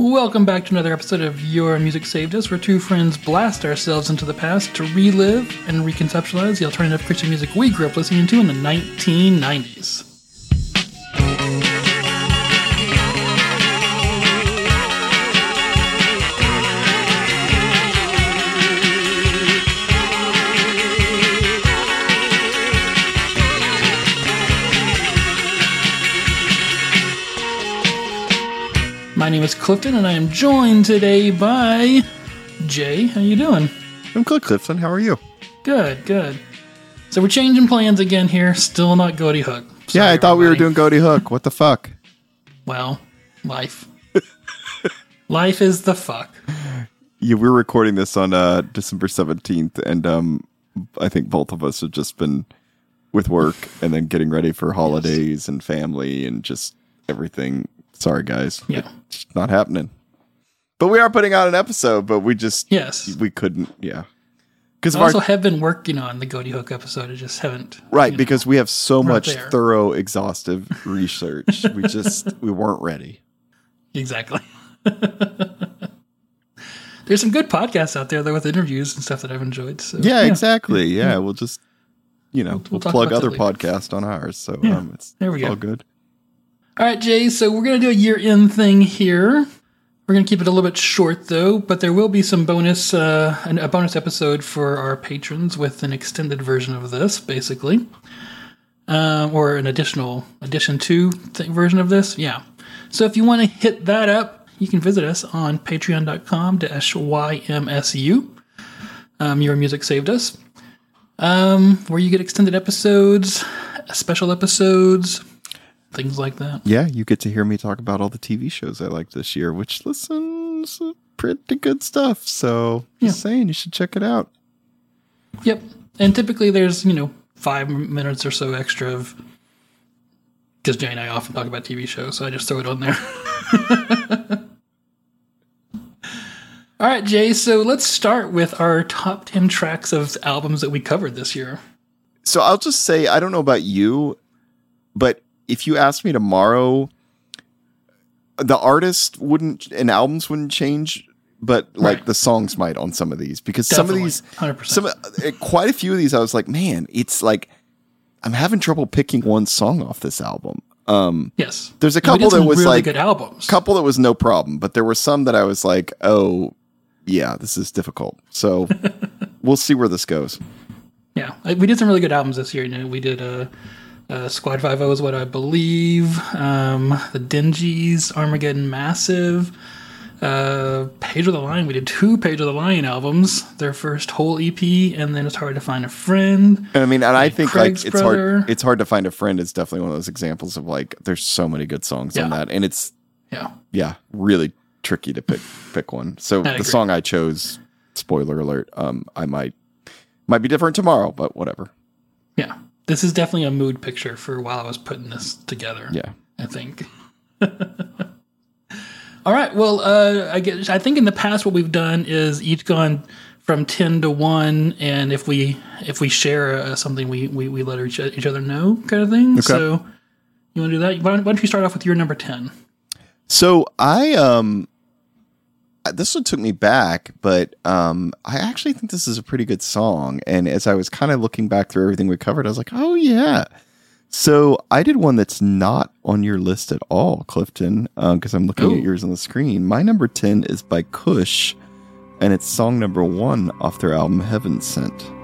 Welcome back to another episode of Your Music Saved Us, where two friends blast ourselves into the past to relive and reconceptualize the alternative Christian music we grew up listening to in the 1990s. My name is Clifton, and I am joined today by Jay. How you doing? I'm good, Clifton. How are you? Good, good. So we're changing plans again here. Still not Ghoti Hook. yeah, I thought we were doing Ghoti Hook. What the fuck? Well, life. life is the fuck. Yeah, we're recording this on uh, December 17th, and um, I think both of us have just been with work and then getting ready for holidays and family and just everything. Sorry, guys. Yeah. It's not happening. But we are putting out an episode, but we just, Yes. we couldn't, yeah. Because I of our, also have been working on the Ghoti Hook episode. I just haven't. right, you know. because we have so much there. thorough, exhaustive research. we just, we weren't ready. Exactly. There's some good podcasts out there though with interviews and stuff that I've enjoyed. So Yeah, exactly. Yeah, we'll just you know We'll- we'll, plug other podcasts on ours. So Yeah, um, it's there we go. all good. All right, Jay. So we're gonna do a year-end thing here. We're gonna keep it a little bit short though, but there will be some bonus, uh, a bonus episode for our patrons with an extended version of this, basically, um, or an additional addition to th- version of this. Yeah. So if you want to hit that up, you can visit us on Patreon.com/ymsu. Um, Your music saved us. Um, where you get extended episodes, special episodes, things like that. Yeah, you get to hear me talk about all the TV shows I like this year, which listens pretty good stuff. So just saying, you should check it out. Yep. And typically there's, you know, five minutes or so extra of. Because Jay and I often talk about TV shows, so I just throw it on there. All right, Jay, so let's start with our top 10 tracks of albums that we covered this year. So I'll just say, I don't know about you, but if you asked me tomorrow, the artist wouldn't and albums wouldn't change, but like Right. the songs might on some of these because some of these 100%. some uh, quite a few of these I was like, man, it's like I'm having trouble picking one song off this album. Um yes. there's a couple that was really like good albums. couple that was no problem, but there were some that I was like, oh yeah, this is difficult. So we'll see where this goes. Yeah, we did some really good albums this year. You know, we did uh, uh, Squad Five O is what I believe. Um, the Dingees, Armageddon Massive, uh, Pedro the Lion. We did two Pedro the Lion albums. Their first whole EP, and then it's hard to find a friend. And I mean, and I think Craig's like it's brother. hard. It's hard to find a friend. It's definitely one of those examples of like there's so many good songs on that, and it's Yeah, yeah, really tricky to pick pick one. So the song I chose, spoiler alert, um, I might might be different tomorrow, but whatever. yeah. This is definitely a mood picture for while I was putting this together. Yeah, I think. All right. Well, uh, I guess I think in the past what we've done is each gone from ten to one, and if we if we share uh, something, we, we we let each, each other know, kind of thing. So you want to do that? Why don't, why don't you start off with your number ten? So I um this one took me back, but um I actually think this is a pretty good song. And as I was kind of looking back through everything we covered, I was like, oh yeah. So I did one that's not on your list at all, Clifton, because I'm looking Ooh. at yours on the screen. My number ten is by Cush, and it's song number one off their album Heaven Sent.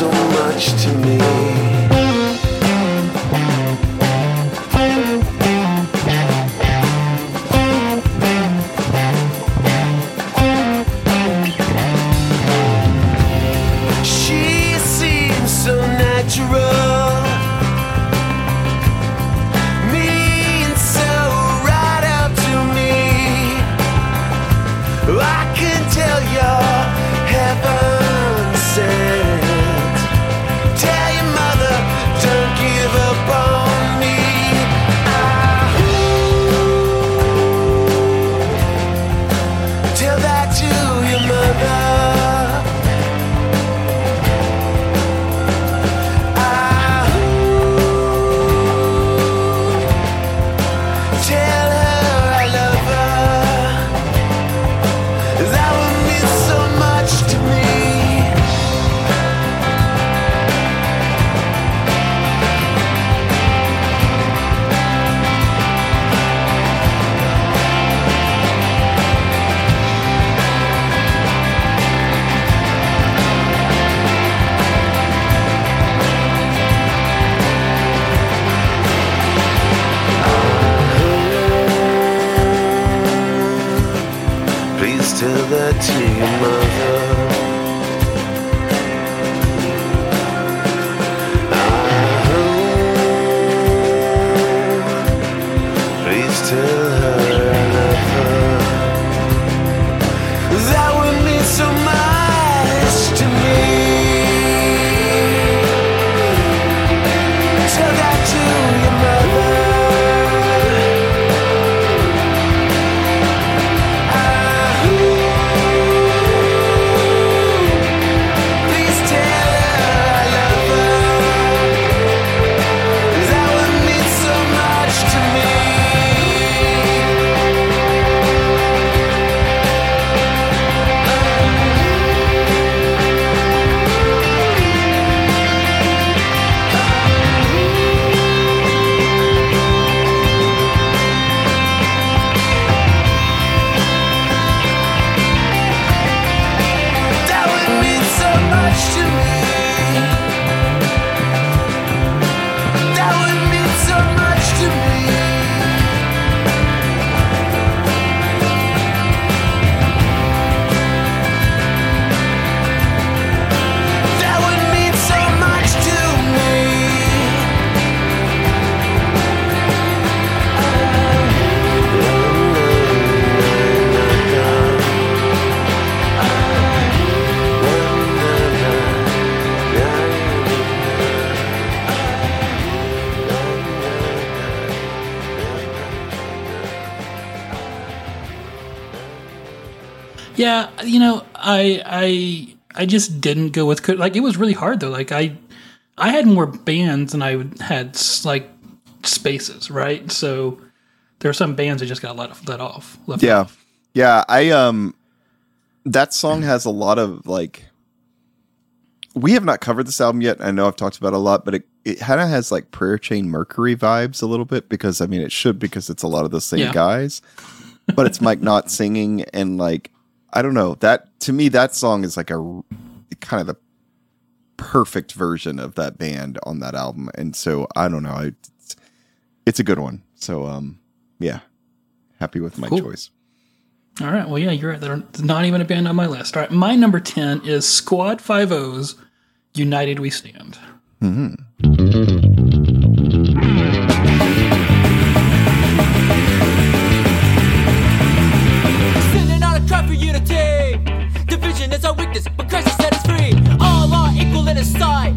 So much to me. You know, I I I just didn't go with like it was really hard though. Like I I had more bands than I had like spaces, right? So there are some bands that just got let let off. Left Yeah. off. Yeah, I um that song has a lot of like we have not covered this album yet. I know I've talked about it a lot, but it, it kind of has like Prayer Chain Mercury vibes a little bit because I mean it should because it's a lot of the same Yeah. guys. But it's Mike not singing and like I don't know. That to me that song is like a kind of the perfect version of that band on that album. And so I don't know. I, it's, it's a good one. So um yeah. Happy with my Cool. choice. All right. Well, yeah, you're right. They're not even a band on my list. All right. My number 10 is Squad 5 O's United We Stand. Sending genocide.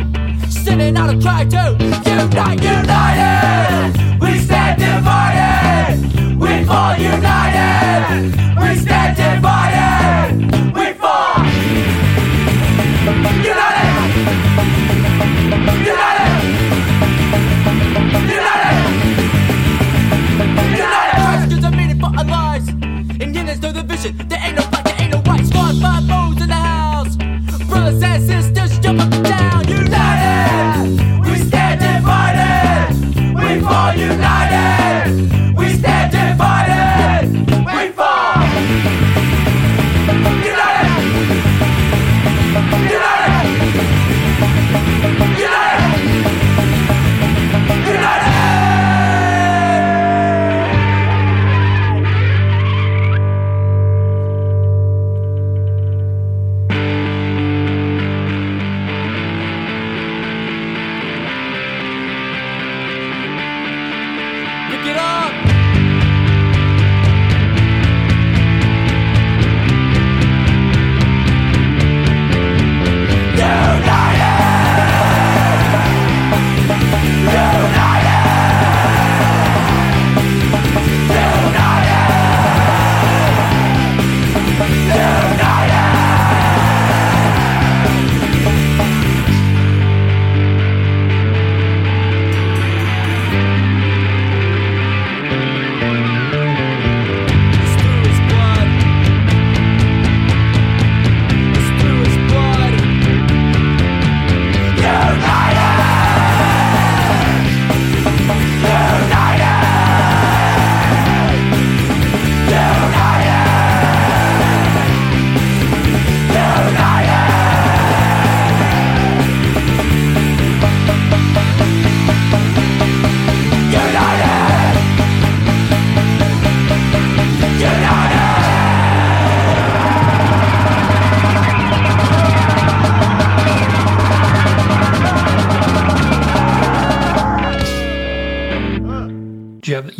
Sending out a cry to unite, united. We stand divided. We fall united. We stand divided. We fall united. United. United. United. United. United. United. United. United. United.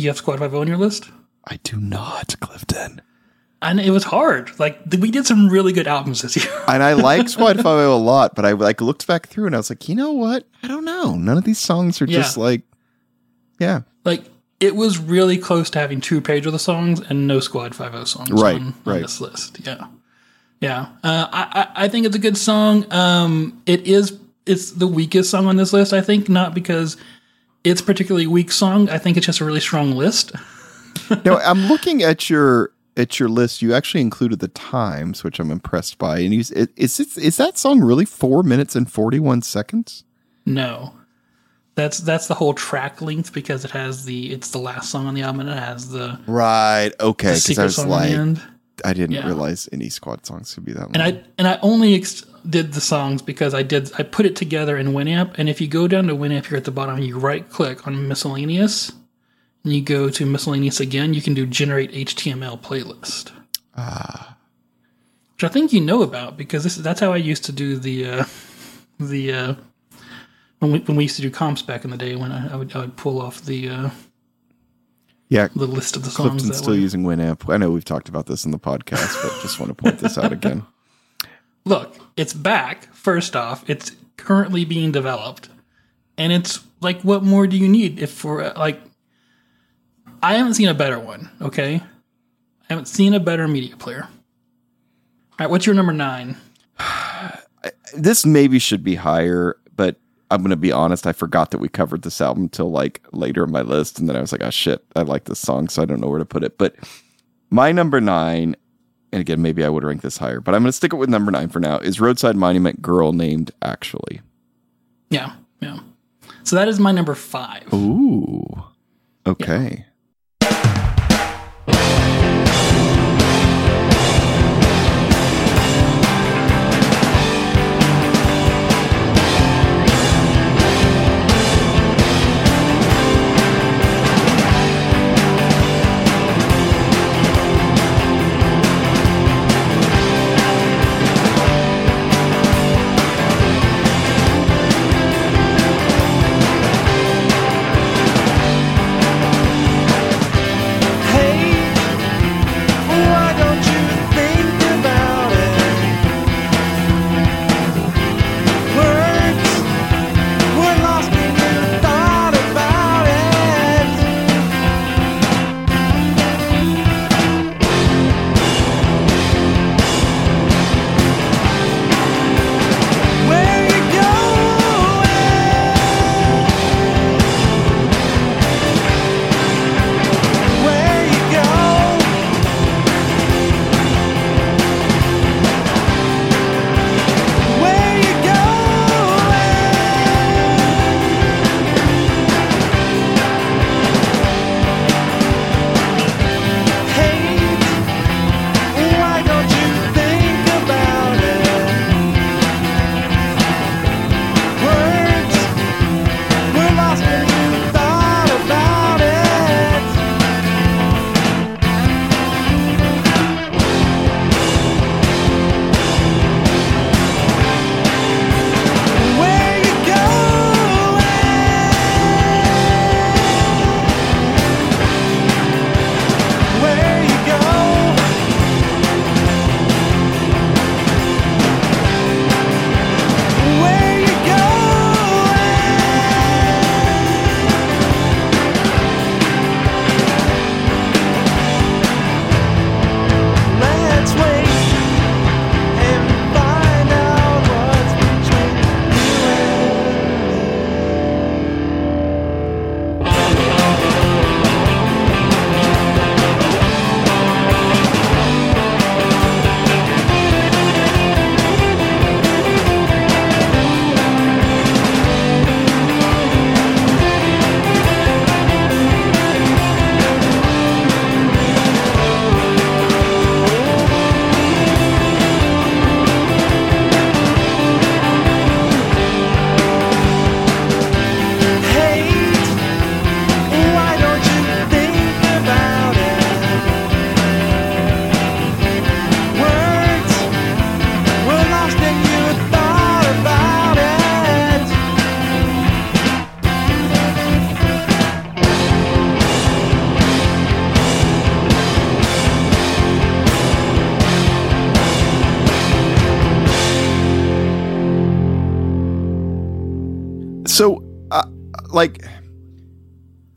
You have Squad Five O on your list, I do not, Clifton. and it was hard. Like we did some really good albums this year. And I like Squad Five a lot, but I like looked back through and I was like, you know what? I don't know. None of these songs are just like, yeah, like it was really close to having two page of the songs and no Squad Five O songs Right, on, on this list. Yeah, yeah. Uh, I, I I think it's a good song. Um, it is it's the weakest song on this list. I think not because it's a particularly weak song. I think it's just a really strong list. now I'm looking at your at your list. You actually included the times, which I'm impressed by. And you, is is is that song really four minutes and forty one seconds? No. That's that's the whole track length because it has the it's the last song on the album and it has the, Right. Okay. Because I was like, on the end. I didn't Yeah. realize any squad songs could be that long. And I and I only ex- did the songs because I did I put it together in Winamp and if you go down to Winamp here at the bottom you right click on miscellaneous and you go to miscellaneous again you can do generate HTML playlist. Ah. Which I think you know about because this that's how I used to do the uh, the uh, when we when we used to do comps back in the day when I, I would I would pull off the uh, yeah. the list of the songs Clifton's still way. using Winamp. I know we've talked about this in the podcast, but just want to point this out again. look, it's back. First off, it's currently being developed, and it's like, what more do you need if for like? I haven't seen a better one. Okay, I haven't seen a better media player. All right, what's your number nine? this maybe should be higher, but I'm gonna be honest. I forgot that we covered this album till like later in my list, and then I was like, "Oh shit, I like this song," so I don't know where to put it. But my number nine, and again, maybe I would rank this higher, but I'm gonna stick it with number nine for now. Is Roadside Monument "Girl Named Actually"? Yeah, yeah. So that is my number five. Ooh, okay. Girl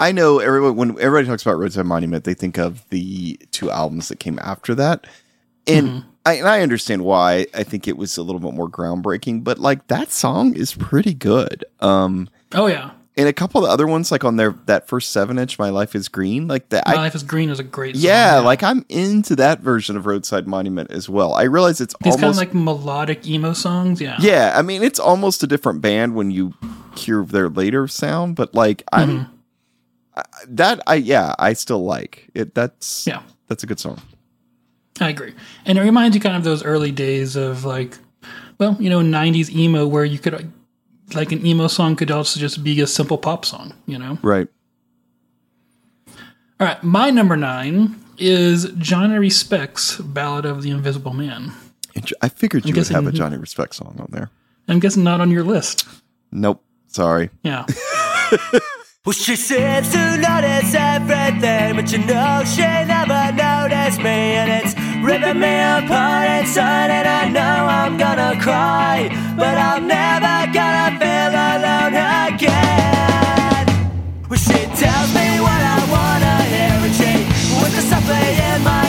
I know everyone when everybody talks about Roadside Monument, they think of the two albums that came after that, and I and I understand why. I think it was a little bit more groundbreaking, but like that song is pretty good. Um, Oh yeah, and a couple of the other ones, like on their that first seven inch, "My Life Is Green," like that. My I, Life is Green is a great. Song, yeah, like I'm into that version of Roadside Monument as well. I realize it's these kind of like melodic emo songs. Yeah, yeah. I mean, it's almost a different band when you hear their later sound, but like I'm Mm-hmm. That I yeah I still like it. That's yeah. that's a good song. I agree. And it reminds you kind of those early days of like, well, you know, 90s emo where you could, like, an emo song could also just be a simple pop song, you know? Right. All right. My number nine is Johnny Respect's Ballad of the Invisible Man. I figured you would guessing- have a Johnny Respect song on there. I'm guessing not on your list. Nope. Sorry. Yeah. Well, she seems to notice everything, but you know she never noticed me, and it's ripping me apart inside, and I know I'm gonna cry, but I'm never gonna feel alone again. Well, she tells me what I wanna hear, and she whispers softly in my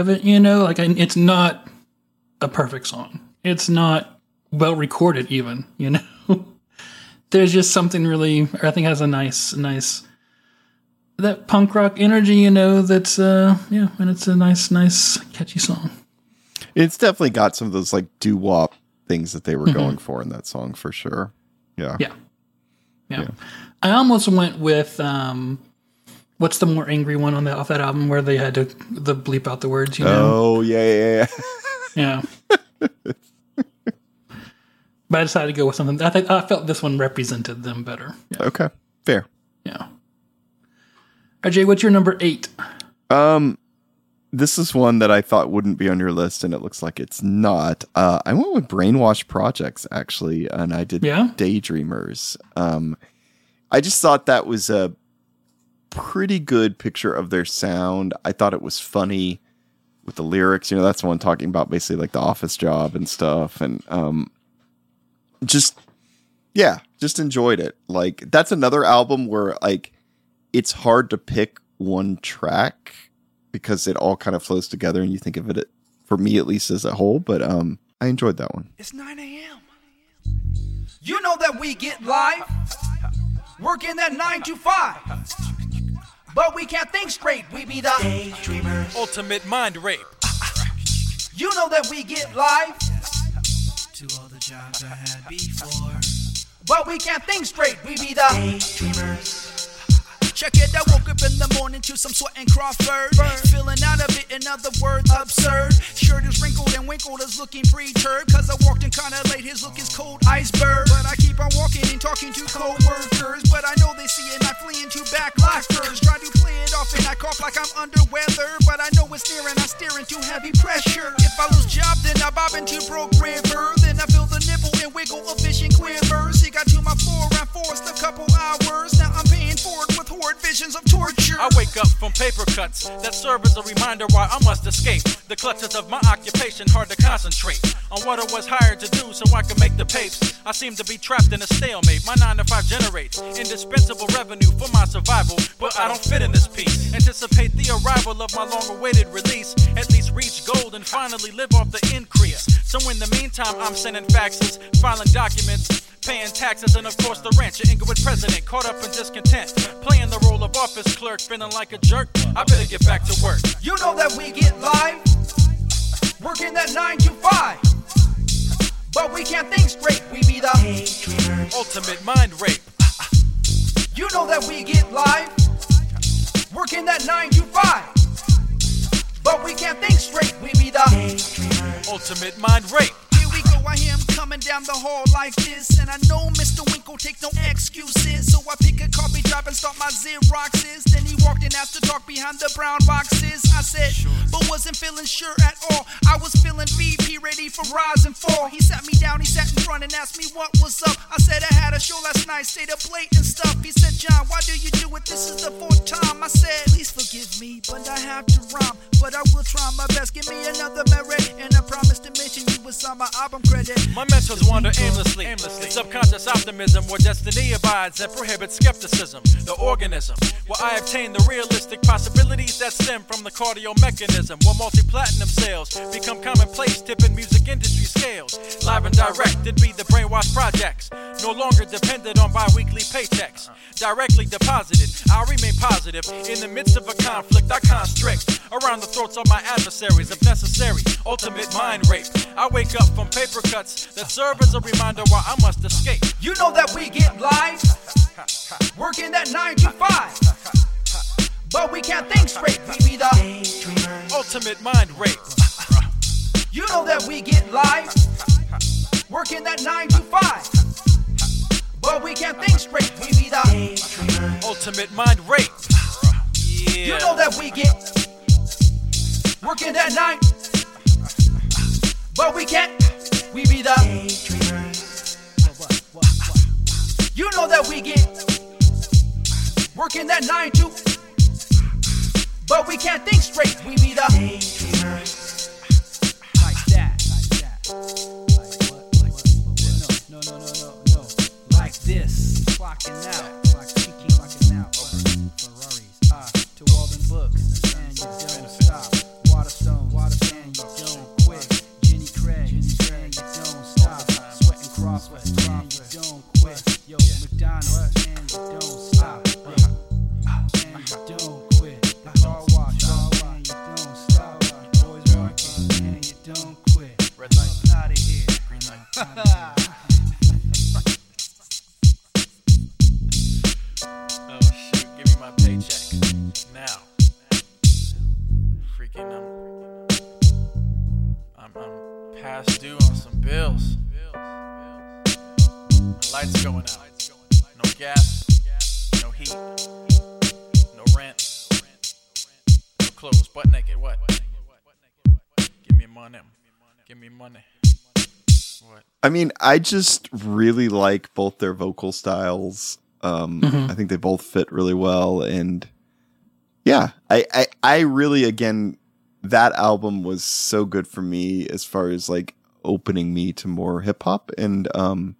of it, you know? Like I, it's not a perfect song. It's not well recorded even, you know? There's just something really I think has a nice nice that punk rock energy, you know, that's uh yeah, and it's a nice nice catchy song. It's definitely got some of those like doo wop things that they Mm-hmm. were going for in that song for sure. Yeah. Yeah. Yeah. I almost went with um what's the more angry one on that off that album where they had to the bleep out the words, you know? Oh yeah, yeah, yeah. Yeah. but I decided to go with something. I think I felt this one represented them better. Yeah. okay, fair. yeah. RJ, what's your number eight? Um, this is one that I thought wouldn't be on your list, and it looks like it's not. Uh, I went with Brainwash Projects actually, and I did Yeah? Daydreamers. Um, I just thought that was a pretty good picture of their sound. I thought it was funny with the lyrics. You know, that's the one talking about basically like the office job and stuff, and um, just yeah, just enjoyed it. Like that's another album where like it's hard to pick one track because it all kind of flows together and you think of it for me at least as a whole but um i enjoyed that one It's 9 a.m. You know that we get live, working that 9 to 5. But we can't think straight, we be the daydreamers. Ultimate mind rape. You know that we get life. to all the jobs I had before. But we can't think straight, we be the daydreamers. Check it, I woke up in the morning to some sweat and Crawford. Feeling out of it, in other words, absurd. Shirt is wrinkled and winkled, is looking perturbed. Cause I walked in kinda late, his look is cold iceberg. But I keep on walking and talking to co workers. But I know they I'm under weather. But I know it's near and I steer into heavy pressure. If I lose job, then I bob into broke I wake up from paper cuts that serve as a reminder why I must escape the clutches of my occupation. Hard to concentrate on what I was hired to do so I can make the papes. I seem to be trapped in a stalemate. My 9 to 5 generates indispensable revenue for my survival, but I don't fit in this piece. Anticipate the arrival of my long awaited release. At least reach gold and finally live off the increase. So in the meantime, I'm sending faxes, filing documents. Paying taxes and of course the ranch, your Inglewood president caught up in discontent. Playing the role of office clerk, feeling like a jerk. I better get back to work. You know that we get live, working that 9 to 5. But we can't think straight, we be the daydreamers. Ultimate mind rape. You know that we get live, working that 9 to 5. But we can't think straight, we be the daydreamers. Ultimate mind rape. Here we go, I hear down the hall like this. And I know Mr. Winkle take no excuses. So I pick a coffee drop and start my Xeroxes. Then he walked in, after talk behind the brown boxes. I said, but wasn't feeling sure at all. I was feeling VP, ready for rise and fall. He sat me down, he sat in front and asked me what was up. I said, I had a show last night, stayed up late and stuff. He said, John, why do you do it? This is the fourth time. I said, please forgive me, but I have to rhyme. But I will try my best. Give me another merit. And I promise to mention you with some my album credit. My mentors wander aimlessly. aimlessly. Subconscious optimism where destiny abides and prohibits skepticism. The organism where I obtain the realistic possibilities that stem from the cardio mechanism. Where multi platinum sales become commonplace, tipping music industry scales. Live and direct, it be the brainwash projects. No longer dependent on bi weekly paychecks. Directly deposited, I remain positive. In the midst of a conflict, I constrict around the throats of my adversaries if necessary. Ultimate mind rape. I wake up from paper cuts that serve as a reminder why I must escape. You know that we get live, working that 9 to 5. But we can't think straight, we be the daydreamers. Ultimate mind rape. You know that we get live, working that 9 to 5. But we can't think straight, we be the daydreamers. Ultimate mind rape. Yeah. You know that we get working that 9. But we can't, we be the daydreamers. You know that we get working that 9 to but we can't think straight. We be the daydreamers. Like that, like that. Like no, no, no, no, no. Like this. Clocking out. Paycheck. Now. Freaking I'm I'm I'm past due on some bills. My lights going out. No gas, no heat, no rent, no clothes, butt naked, what? Give me money. Give me money. What? I mean, I just really like both their vocal styles. Um, I think they both fit really well, and yeah, I, I, I really again that album was so good for me as far as like opening me to more hip hop, and um,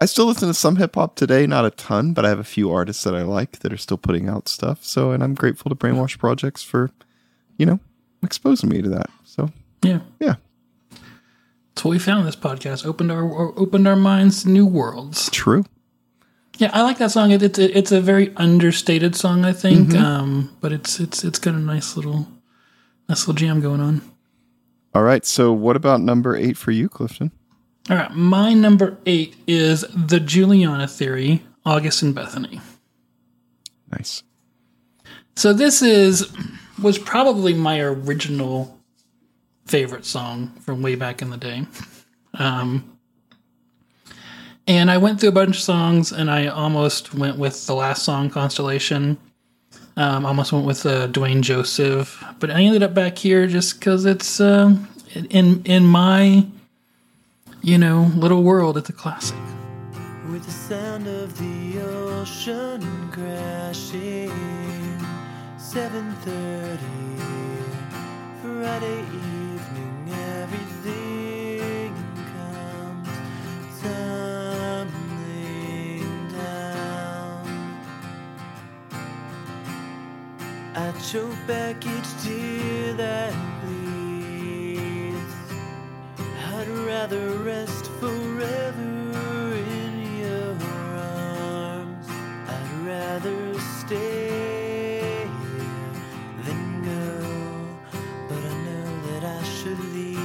I still listen to some hip hop today, not a ton, but I have a few artists that I like that are still putting out stuff. So, and I'm grateful to Brainwash Projects for, you know, exposing me to that. So, Yeah. yeah. That's what we found this podcast. Opened our opened our minds to new worlds. True. Yeah, I like that song. It, it's a, it's a very understated song, I think. Um, but it's it's it's got a nice little nice little jam going on. All right. So, what about number eight for you, Clifton? All right, my number eight is the Juliana Theory, August in Bethany. Nice. So this is was probably my original favorite song from way back in the day. Um, and I went through a bunch of songs, and I almost went with the last song, Constellation. Um, almost went with uh, Duane Joseph, but I ended up back here just because it's uh, in in my you know little world. It's a classic. With the sound of the ocean crashing 7.30 Friday evening Everything comes tumbling I choke back each tear that bleeds I'd rather rest forever in your arms. I'd rather stay than go. But I know that I should leave.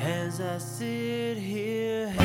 As I sit here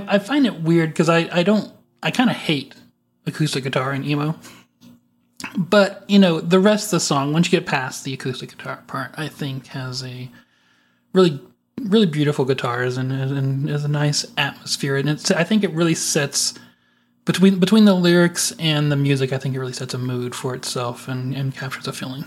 I I, find it weird because I I don't I kind of hate acoustic guitar and emo. But you know, the rest of the song, once you get past the acoustic guitar part, I think has a really really beautiful guitars and and is a nice atmosphere, and it's I think it really sets between between the lyrics and the music. I think it really sets a mood for itself and and captures a feeling.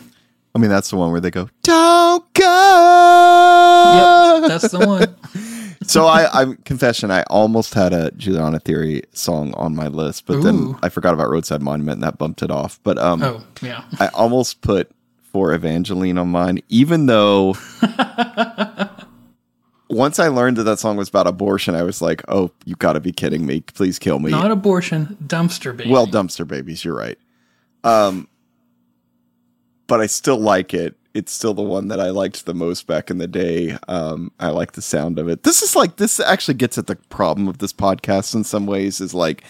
I mean, that's the one where they go, "Don't go." Yep, that's the one. so I, I confession, I almost had a Juliana Theory song on my list, but then I forgot about Roadside Monument and that bumped it off. But um, Oh yeah, I almost put for Evangeline on mine, even though once I learned that that song was about abortion, I was like, "Oh, you got to be kidding me! Please kill me!" not abortion, dumpster baby. well, dumpster babies, you're right. Um, but I still like it. It's still the one that I liked the most back in the day. Um, I like the sound of it. This is like this actually gets at the problem of this podcast in some ways. Is like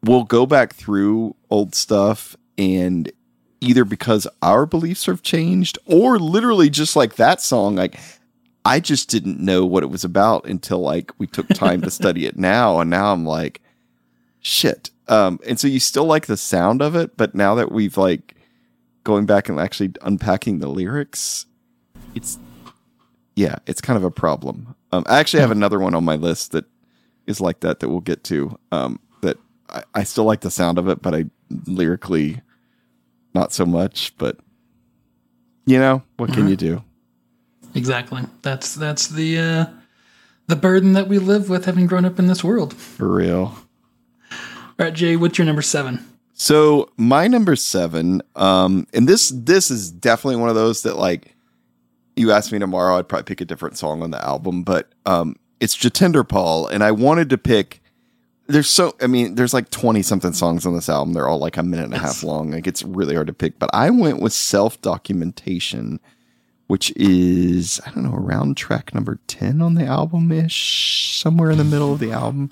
we'll go back through old stuff and either because our beliefs have changed or literally just like that song like I just didn't know what it was about until like we took time to study it now and now I'm like shit. Um and so you still like the sound of it but now that we've like going back and actually unpacking the lyrics it's yeah, it's kind of a problem. Um I actually have another one on my list that is like that that we'll get to um that I, I still like the sound of it but I lyrically not so much but you know what can you do exactly. That's that's the uh, the burden that we live with having grown up in this world. for real All right, Jay, what's your number seven? So my number seven um and this this is definitely one of those that like you ask me tomorrow i'd probably pick a different song on the album but um it's jatinder paul and i wanted to pick there's so i mean there's like 20 something songs on this album. They're all like a minute and a half long. Like it's really hard to pick but i went with self documentation which is i don't know around track number 10 on the album ish somewhere in the middle of the album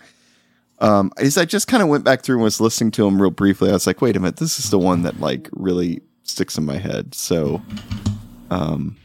um is i just kind of went back through and was listening to them real briefly. I was like wait a minute this is the one that like really sticks in my head. So um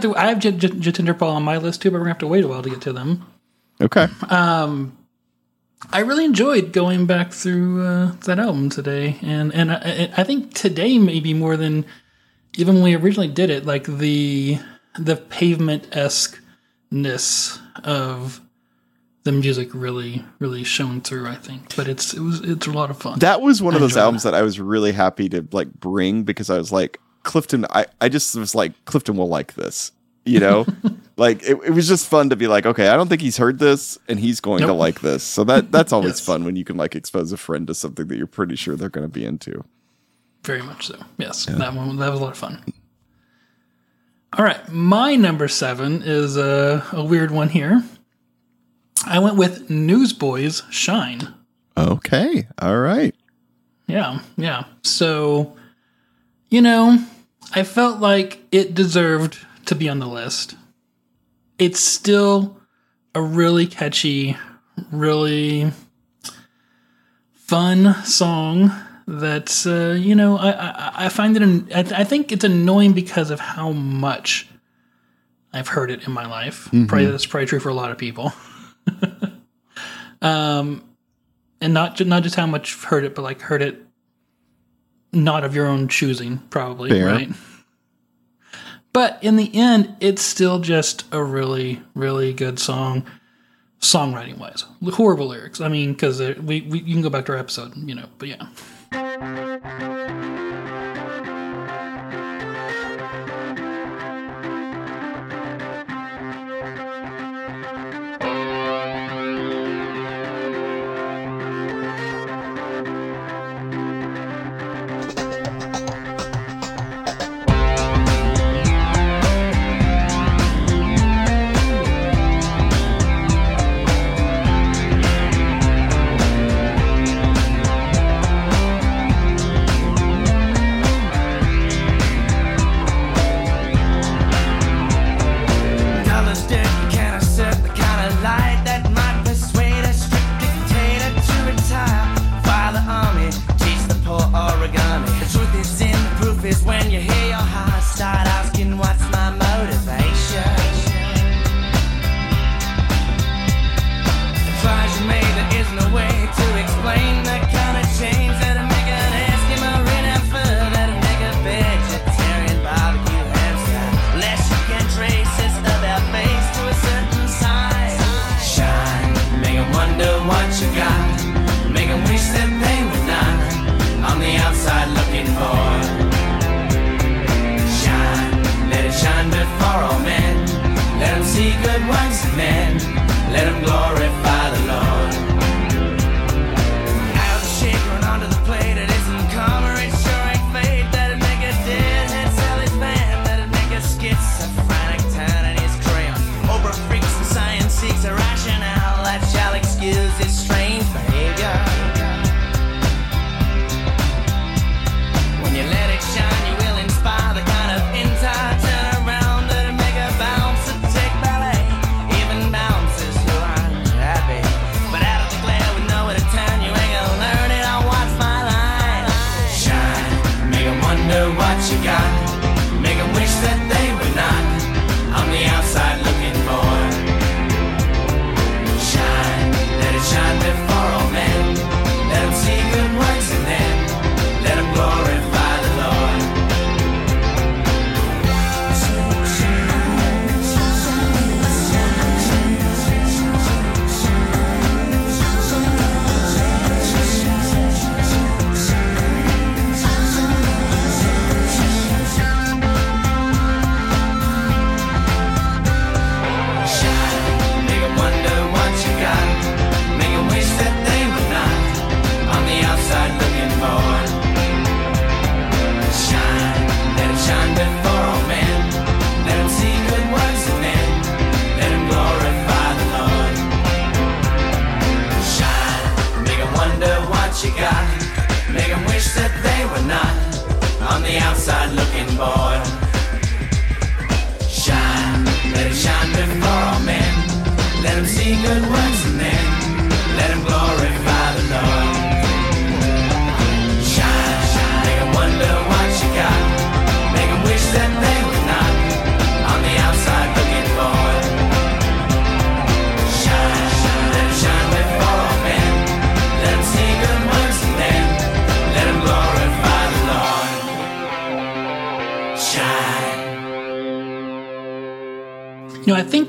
gonna have to. I have J- J- Jatinder Paul on my list too, but we're gonna have to wait a while to get to them. okay I really enjoyed going back through uh, that album today, and and I, I think today maybe more than even when we originally did it. Like the the pavement esque ness of the music really really shone through. I think, but it's it was it's a lot of fun. that was one of those albums that I was really happy to like bring because I was like Clifton I, I just was like Clifton will like this you know like it, it was just fun to be like okay I don't think he's heard this and he's going to like this so that that's always Yes. fun when you can like expose a friend to something that you're pretty sure they're going to be into Very much so. Yes, that one that was a lot of fun. All right, my number seven is a, a weird one here. I went with Newsboys Shine. okay all right Yeah, yeah. So, you know, I felt like it deserved to be on the list. It's still a really catchy, really fun song that uh, you know I, I I find it an, I, I think it's annoying because of how much I've heard it in my life. Probably that's probably true for a lot of people. um, and not not just how much I've heard it, but like heard it not of your own choosing, probably Fair. right. But in the end, it's still just a really, really good song, songwriting wise. Horrible lyrics. I mean, because we, we you can go back to our episode, you know. But yeah.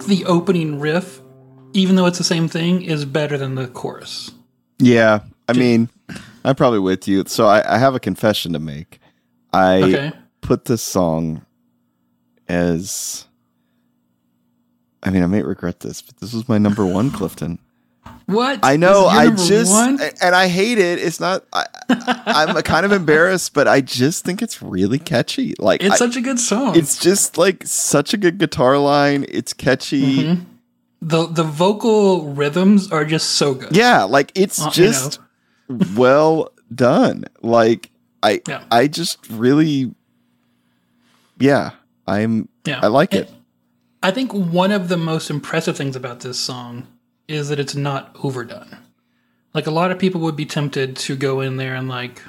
The opening riff, even though it's the same thing, is better than the chorus. Yeah, I mean, I'm probably with you. So I, I have a confession to make. I Okay. put this song as. I mean, I may regret this, but this was my number one, Clifton. What? I know. This is your I just one? and I hate it. It's not. I, I'm kind of embarrassed, but I just think it's really catchy. Like It's I- such a good song. it's just like such a good guitar line. It's catchy. Mm-hmm. the the vocal rhythms are just so good. Yeah, like it's Uh, you just well done. Like I Yeah. I just really yeah. I'm Yeah. I like it. I think one of the most impressive things about this song is that it's not overdone. Like a lot of people would be tempted to go in there and like,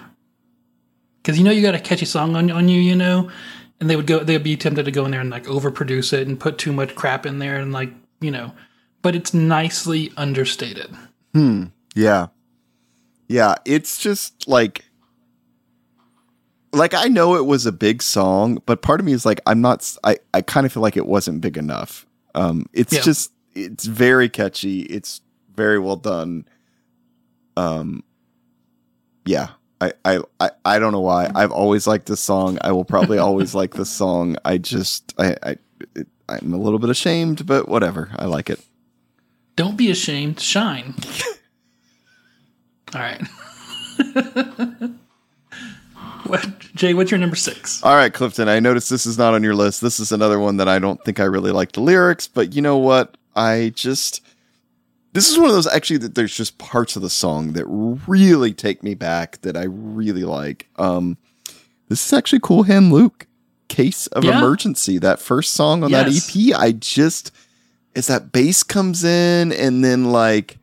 because you know you got a catchy song on on you, you know, and they would go, they'd be tempted to go in there and like overproduce it and put too much crap in there and like you know, but it's nicely understated. Hmm. Yeah. Yeah, it's just like like I know it was a big song, but part of me is like I'm not I I kind of feel like it wasn't big enough. Um it's Yeah. just it's very catchy. It's very well done. Um yeah. I, I, I, I don't know why. I've always liked this song. I will probably always like this song. I just I, I it, I'm a little bit ashamed, but whatever. I like it. Don't be ashamed, shine. All right. what, Jay? What's your number six? All right, Clifton, I noticed this is not on your list. This is another one that I don't think I really like the lyrics, but you know what? I just this is one of those actually that there's just parts of the song that really take me back that I really like. Um this is actually Cool Hand Luke. Case of Yeah. Emergency, that first song on Yes. that EP. I just as that bass comes in and then like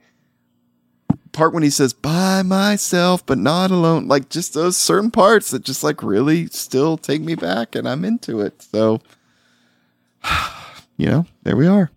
part when he says by myself but not alone like just those certain parts that just like really still take me back and i'm into it so you know there we are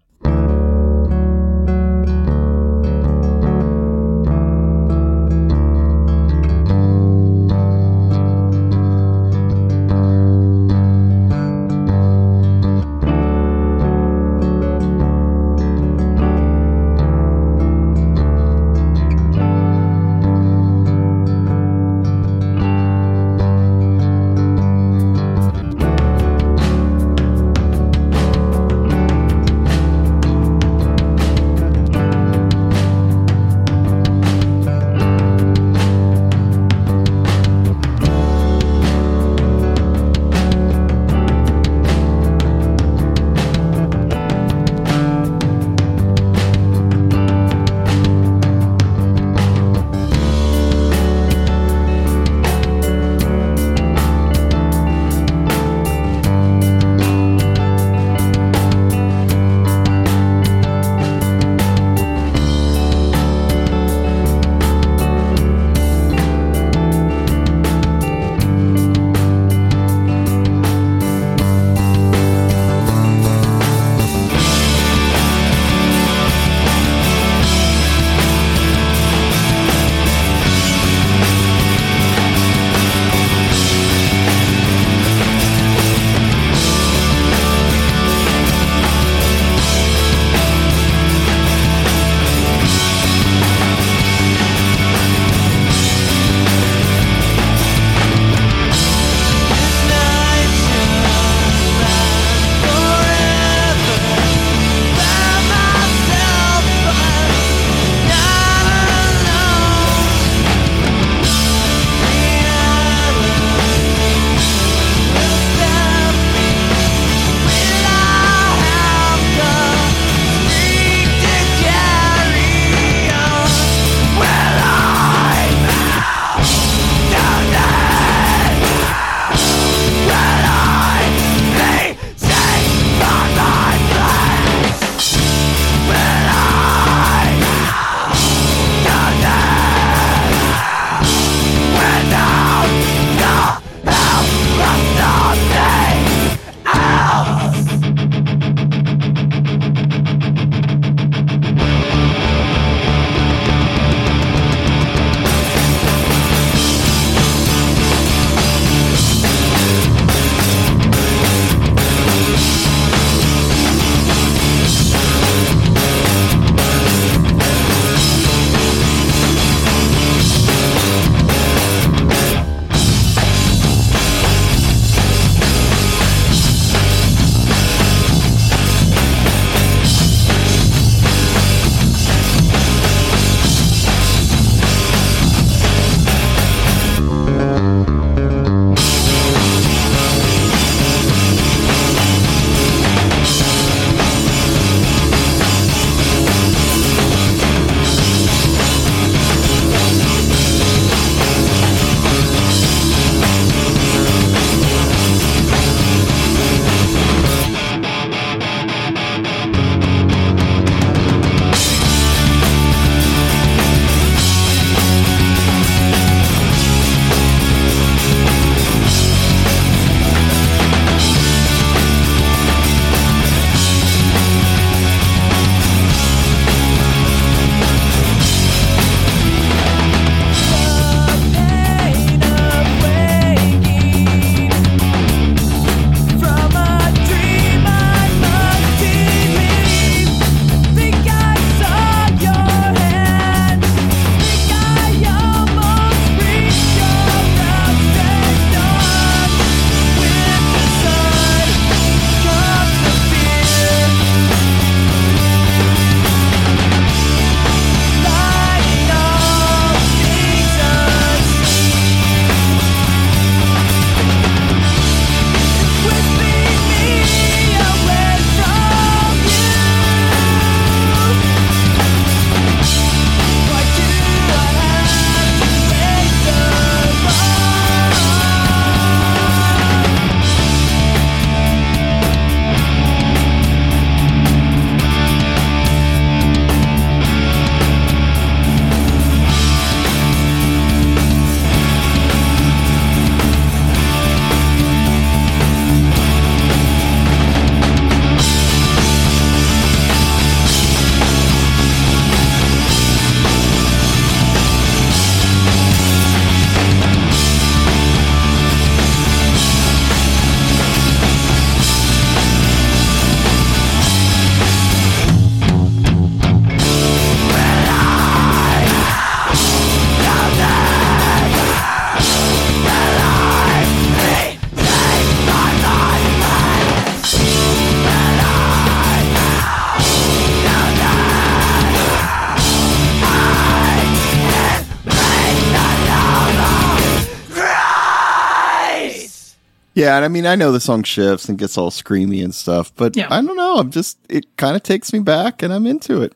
Yeah, and I mean, I know the song shifts and gets all screamy and stuff, but Yeah. I don't know. I'm just, it kind of takes me back and I'm into it.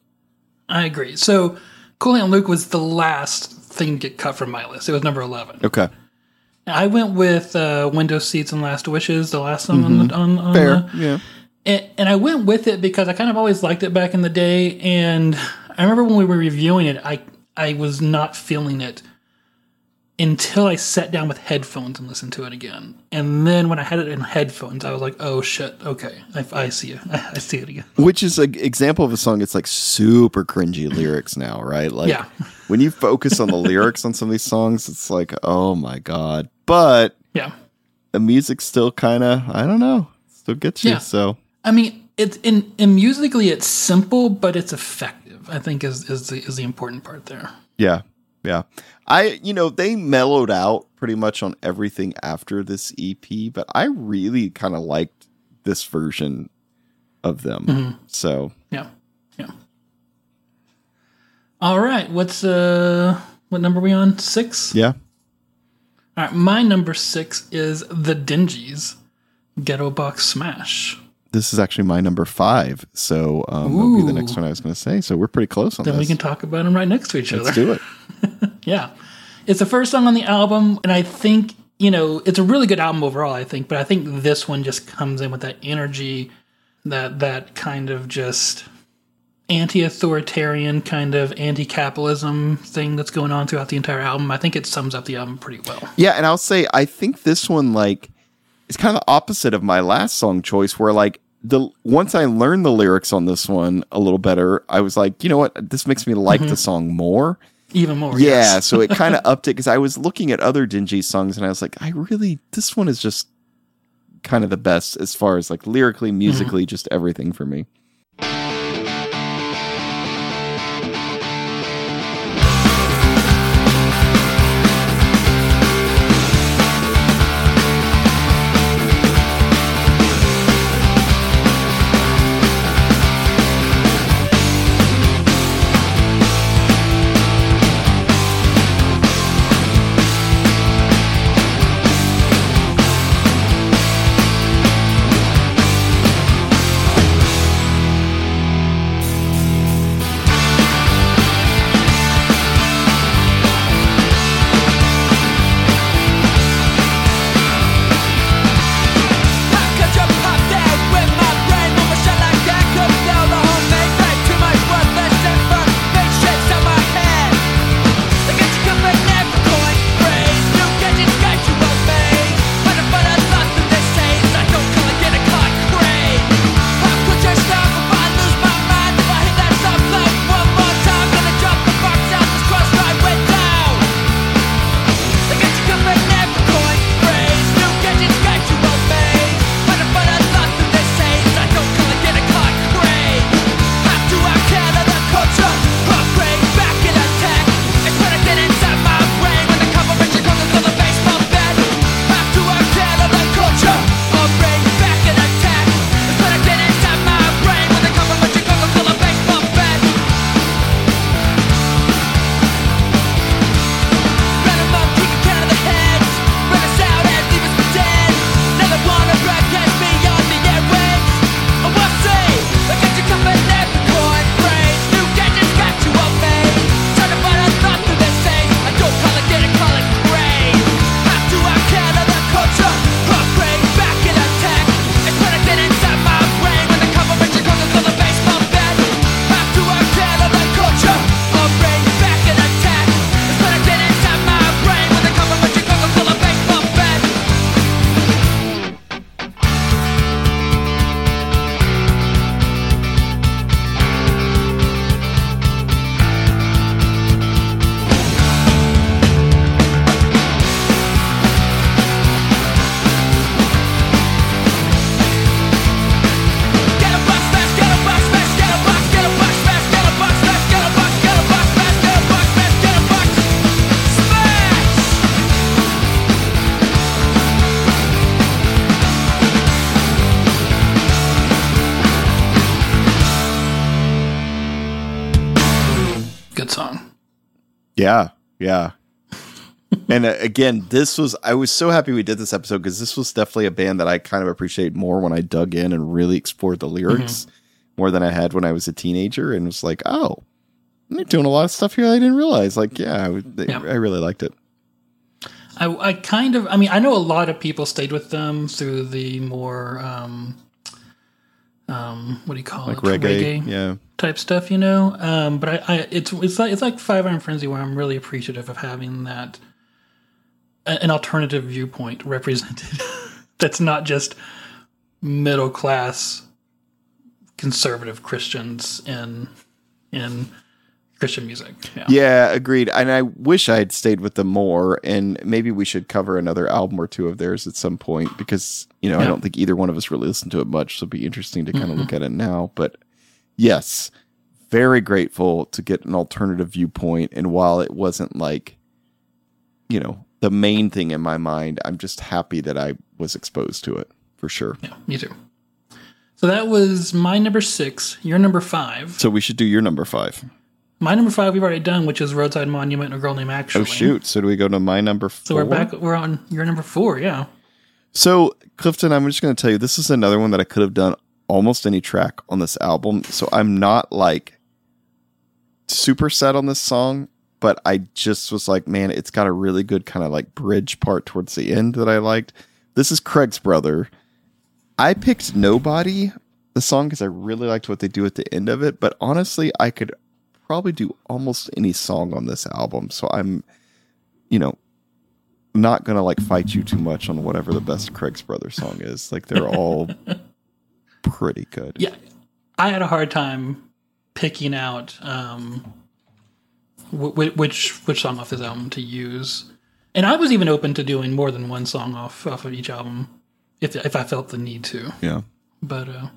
I agree. So, Cool Hand Luke was the last thing to get cut from my list. It was number 11. Okay. I went with uh, Window Seats and Last Wishes, the last song on the. On, on Fair. the- yeah. and, and I went with it because I kind of always liked it back in the day. And I remember when we were reviewing it, I, I was not feeling it until I sat down with headphones and listened to it again. And then when I had it in headphones, I was like, oh shit, okay, I, I see it. I, see it again. Which is an example of a song it's like super cringy lyrics now, right? Like Yeah. when you focus on the lyrics on some of these songs, it's like, oh my God. But Yeah. the music still kind of, I don't know, still gets you. Yeah. So I mean, it's in, in musically it's simple, but it's effective. I think is is the is the important part there. yeah. Yeah. I, you know, they mellowed out pretty much on everything after this EP, but I really kind of liked this version of them. Mm-hmm. So Yeah, yeah. All right, what's uh what number are we on? Six. yeah. All right, my number six is the Dingees, Ghetto Box Smash. This is actually my number five. So um, that'll be the next one I was going to say. So we're pretty close on Then this. we can talk about them right next to each other. Let's do it. Yeah. It's the first song on the album, and I think, you know, it's a really good album overall, I think, but I think this one just comes in with that energy, that that kind of just anti-authoritarian kind of anti-capitalism thing that's going on throughout the entire album. I think it sums up the album pretty well. Yeah, and I'll say I think this one like is kind of the opposite of my last song choice, where like the once I learned the lyrics on this one a little better, I was like, you know what, this makes me like the mm-hmm. song more. Even more. Yeah, yes. so it kind of upped it because I was looking at other Dingees songs and I was like, I really this one is just kind of the best as far as like lyrically, mm-hmm. musically, just everything for me. Yeah, yeah. and uh, again, this was I was so happy we did this episode because this was definitely a band that I kind of appreciate more when I dug in and really explored the lyrics more than I had when I was a teenager, and was like, oh, they're doing a lot of stuff here I didn't realize. Like, yeah, I, they- Yeah. I really liked it. I, I kind of, I mean, I know a lot of people stayed with them through the more, um, um, what do you call Like it? reggae, yeah. type stuff, you know. Um, but I, I, it's it's like it's like Five Iron Frenzy, where I'm really appreciative of having that an alternative viewpoint represented. That's not just middle class conservative Christians in in Christian music. Yeah. Yeah, agreed. And I wish I had stayed with them more. And maybe we should cover another album or two of theirs at some point because, you know, I don't think either one of us really listened to it much. So it'd be interesting to kind of look at it now. But yes, very grateful to get an alternative viewpoint. And while it wasn't like, you know, the main thing in my mind, I'm just happy that I was exposed to it for sure. Yeah, me too. So that was my number six. Your number five. So we should do your number five. My number five we've already done, which is Roadside Monument, and a girl named Actually. Oh, shoot. So do we go to my number four? So we're back. We're on your number four. Yeah. So, Clifton, I'm just going to tell you this is another one that I could have done almost any track on this album. So I'm not like super set on this song, but I just was like, man, it's got a really good kind of like bridge part towards the end that I liked. This is Craig's brother. I picked Nobody, the song, because I really liked what they do at the end of it. But honestly, I could probably do almost any song on this album. So I'm, you know, not gonna like fight you too much on whatever the best Craig's brother song is. Like they're all pretty good. Yeah. I had a hard time picking out um, wh- wh- which which song off this album to use, and I was even open to doing more than one song off off of each album if if I felt the need to. Yeah. But uh,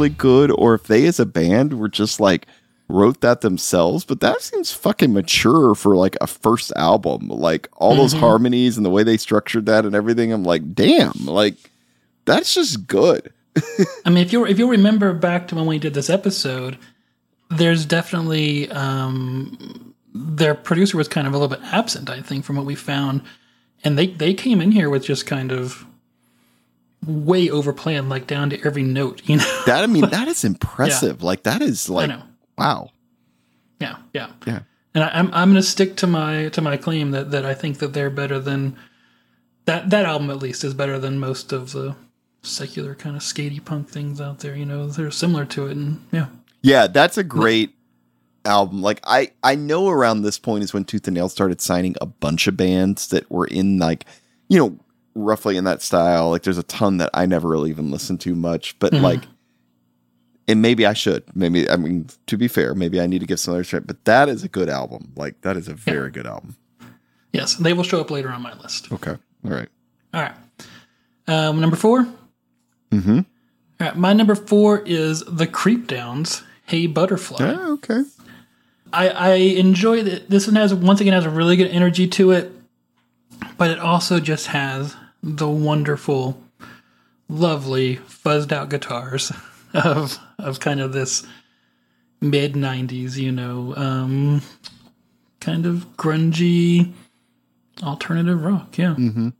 really good or if they as a band were just like wrote that themselves, but that seems fucking mature for like a first album. Like all those harmonies and the way they structured that and everything. I'm like, damn, like that's just good. I mean, if you if you'll remember back to when we did this episode, there's definitely um, their producer was kind of a little bit absent. I think from what we found, and they they came in here with just kind of way overplanned, like down to every note. You know? That I mean, that is impressive. Like that is like wow. Yeah, yeah, Yeah. And I, I'm I'm going to stick to my to my claim that that I think that they're better than that that album at least is better than most of the secular kind of skatey punk things out there. You know, they're similar to it, and yeah. Yeah, that's a great album. Like I I know around this point is when Tooth and Nail started signing a bunch of bands that were in like, you know, roughly in that style. Like there's a ton that I never really even listened to much, but like and maybe I should. Maybe I mean to be fair, maybe I need to give some other try, but that is a good album. Like that is a very good album. Yes, they will show up later on my list. Okay. All right. All right. Um, number 4 Mm-hmm. All right. My number four is The Creep Downs, Hey Butterfly. Yeah, okay. I, I enjoy that. This one has, once again, has a really good energy to it, but it also just has the wonderful, lovely, fuzzed out guitars of, of kind of this mid 90s, you know, um, kind of grungy alternative rock. Yeah. You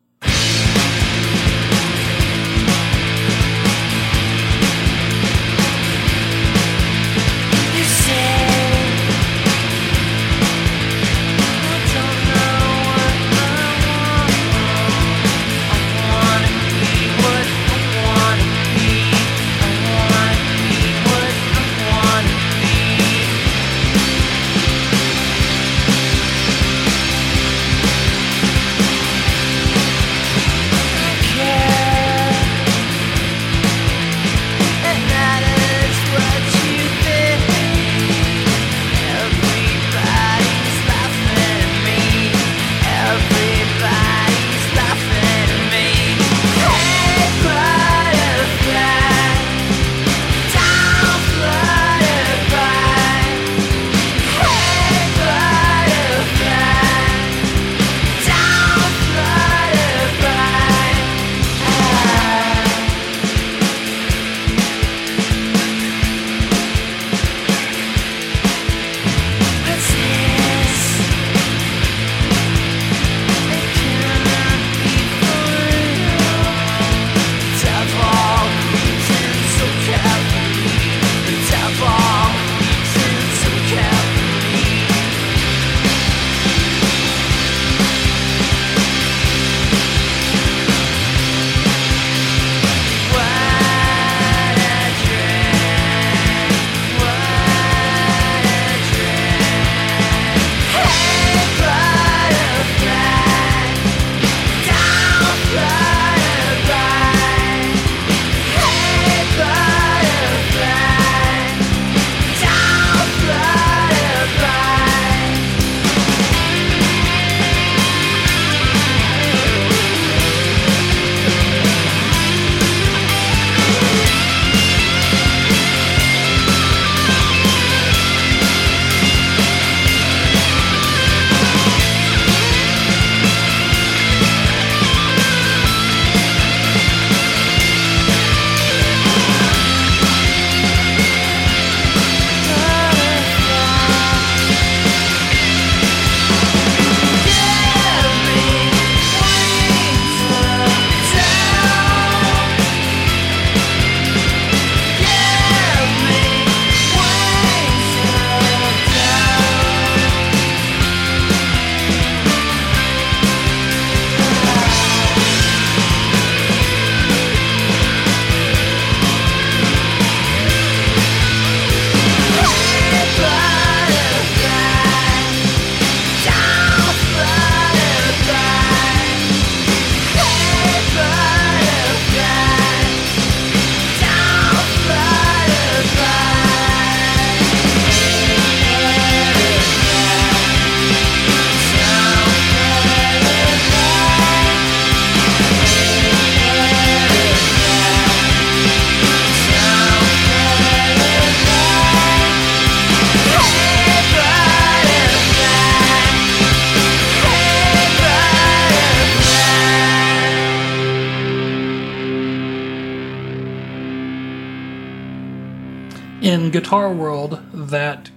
Guitar World, that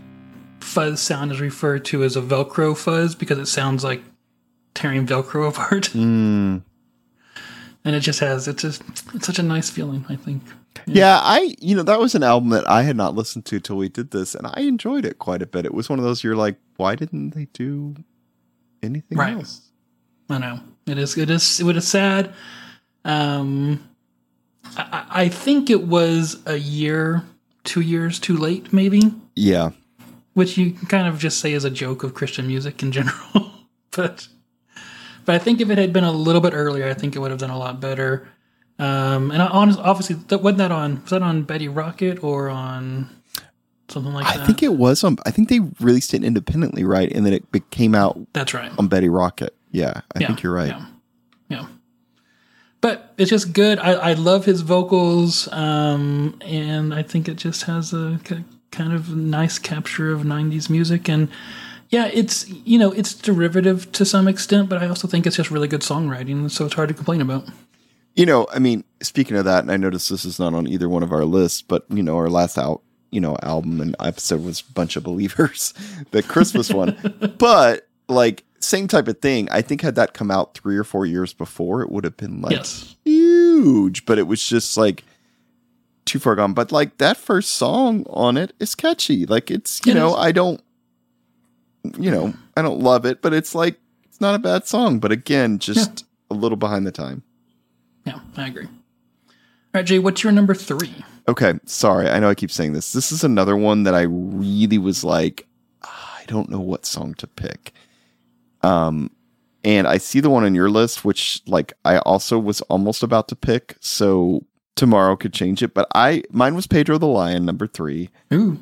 fuzz sound is referred to as a Velcro fuzz because it sounds like tearing Velcro apart. Hmm. And it just has it's just it's such a nice feeling, I think. Yeah, I you know that was an album that I had not listened to till we did this, and I enjoyed it quite a bit. It was one of those you're like, why didn't they do anything Right. else? I know it is. It is. It was sad. Um, I I think it was a year, two years too late, maybe. Yeah, Which you can kind of just say is a joke of Christian music in general. but, but I think if it had been a little bit earlier, I think it would have done a lot better. Um, and I, honest, obviously, that wasn't that on was that on Bettie Rocket or on something like I that? I think it was on. I think they released it independently, right? And then it came out that's right. on Bettie Rocket. Yeah, I Yeah, think you're right. Yeah. yeah. But it's just good. I, I love his vocals, um, and I think it just has a k- kind of nice capture of '90s music. And yeah, it's you know it's derivative to some extent, but I also think it's just really good songwriting, so it's hard to complain about. You know, I mean, speaking of that, and I noticed this is not on either one of our lists, but you know, our last out, you know, album and episode was Bunch of Believers, the Christmas one. But like same type of thing. I think had that come out three or four years before, it would have been like Yes. huge. But it was just like too far gone. But like that first song on it is catchy. Like it's you It know, is. I don't you know, I don't love it, but it's like it's not a bad song. But again, just a little behind the time. Yeah, I agree. All right, Jay, what's your number three? Okay, sorry. I know I keep saying this. This is another one that I really was like, "Ah, I don't know what song to pick. Um, and I see the one on your list, which like I also was almost about to pick. So tomorrow could change it, but I mine was Pedro the Lion, number three. Ooh,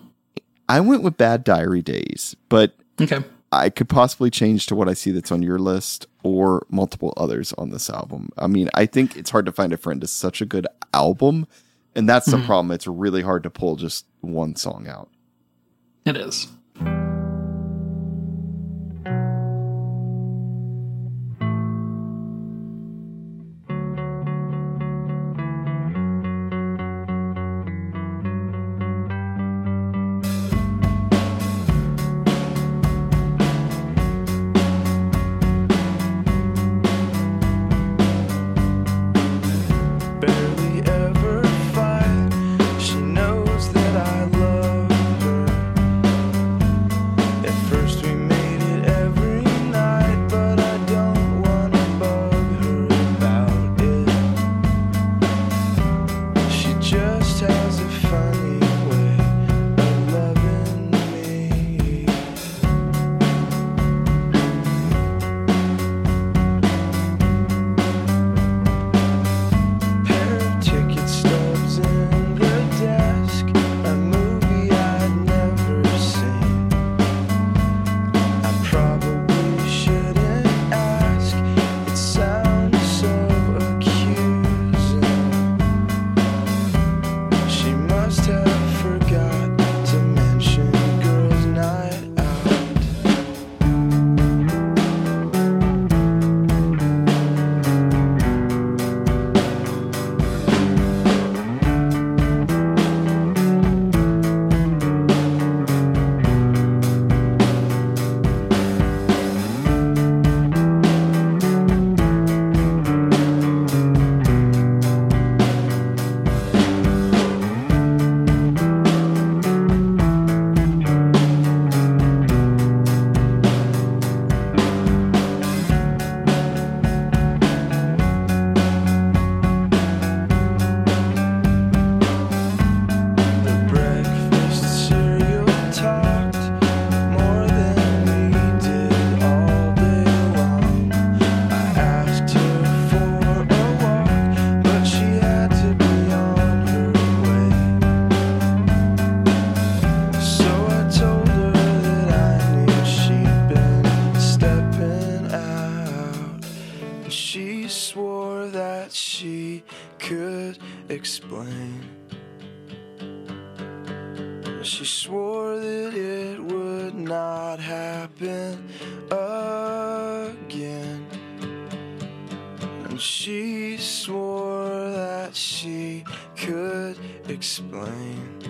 I went with Bad Diary Days, but okay. I could possibly change to what I see that's on your list or multiple others on this album. I mean, I think it's hard to find a friend is such a good album, and that's the problem. It's really hard to pull just one song out. It is. Explain.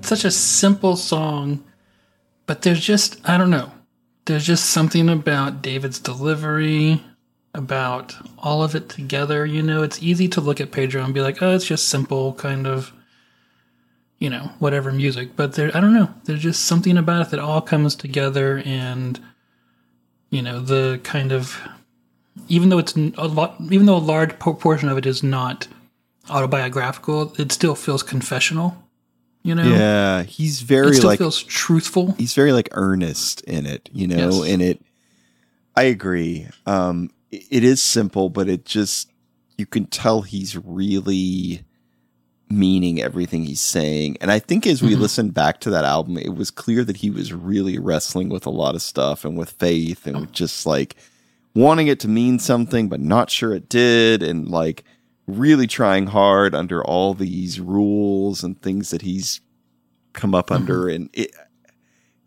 Such a simple song, but there's just I don't know. There's just something about David's delivery, about all of it together. You know, it's easy to look at Pedro and be like, oh, it's just simple kind of, you know, whatever music. But there, I don't know. There's just something about it that all comes together, and you know, the kind of even though it's a lot, even though a large portion of it is not autobiographical, it still feels confessional. You know, Yeah, he's it very still like feels truthful. he's very like earnest in it, you know, Yes. and it I agree. Um it is simple, but it just you can tell he's really meaning everything he's saying. And I think as we Mm-hmm. listened back to that album, it was clear that he was really wrestling with a lot of stuff and with faith and with just like wanting it to mean something but not sure it did and like really trying hard under all these rules and things that he's come up under. And it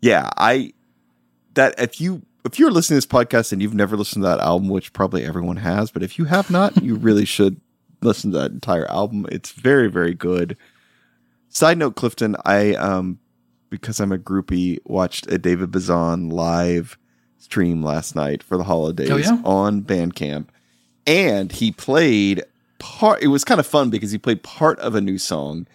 yeah i that if you if you're listening to this podcast and you've never listened to that album which probably everyone has but if you have not you really should listen to that entire album. It's very very good. Side note clifton i um because i'm a groupie watched a david bazan live stream last night for the holidays Oh, yeah? on bandcamp. And he played part it was kind of fun because he played part of a new song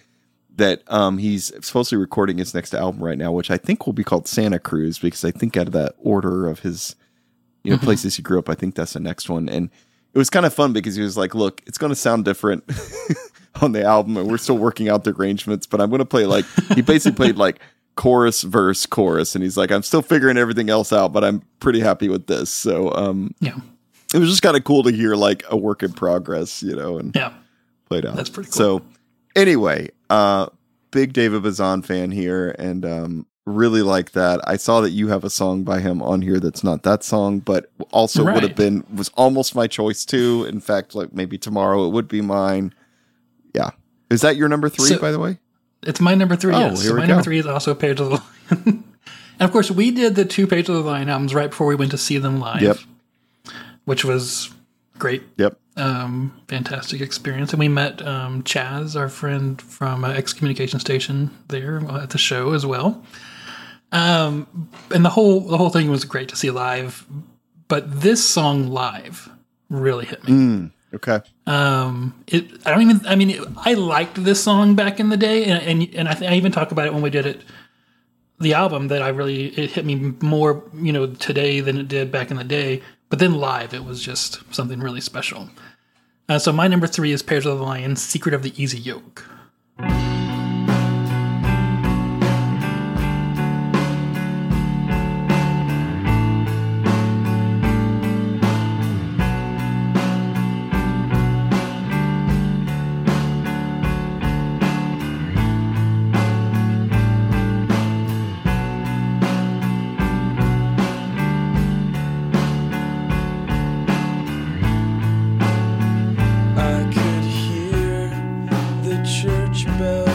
that um he's supposed to be recording his next album right now which i think will be called santa cruz because i think out of that order of his you know places he grew up i think that's the next one. And it was kind of fun because he was like look it's going to sound different on the album and we're still working out the arrangements but i'm going to play like he basically played like chorus verse chorus and he's like i'm still figuring everything else out but i'm pretty happy with this. So um Yeah, it was just kind of cool to hear like a work in progress you know and yeah. played out. That's pretty cool. So anyway, uh big David Bazan fan here and um really like that. I saw that you have a song by him on here that's not that song, but also would have been was almost my choice too. In fact, like maybe tomorrow it would be mine. Yeah. Is that your number 3 So- by the way? It's my number three. Oh, yes. here So we my go. number three is also Pedro the Lion. and of course, we did the two Pedro the Lion albums right before we went to see them live. Yep. Which was great. Yep. Um, fantastic experience. And we met um, Chaz, our friend from uh, Excommunication Station, there at the show as well. Um, and the whole the whole thing was great to see live. But this song live really hit me. Mm, okay. Um, it I don't even I mean it, I liked this song back in the day, and and, and I, th- I even talk about it when we did it, the album that I really it hit me more you know today than it did back in the day. But then live, it was just something really special. Uh, so my number three is Pedro the Lion, Secret of the Easy Yoke. remember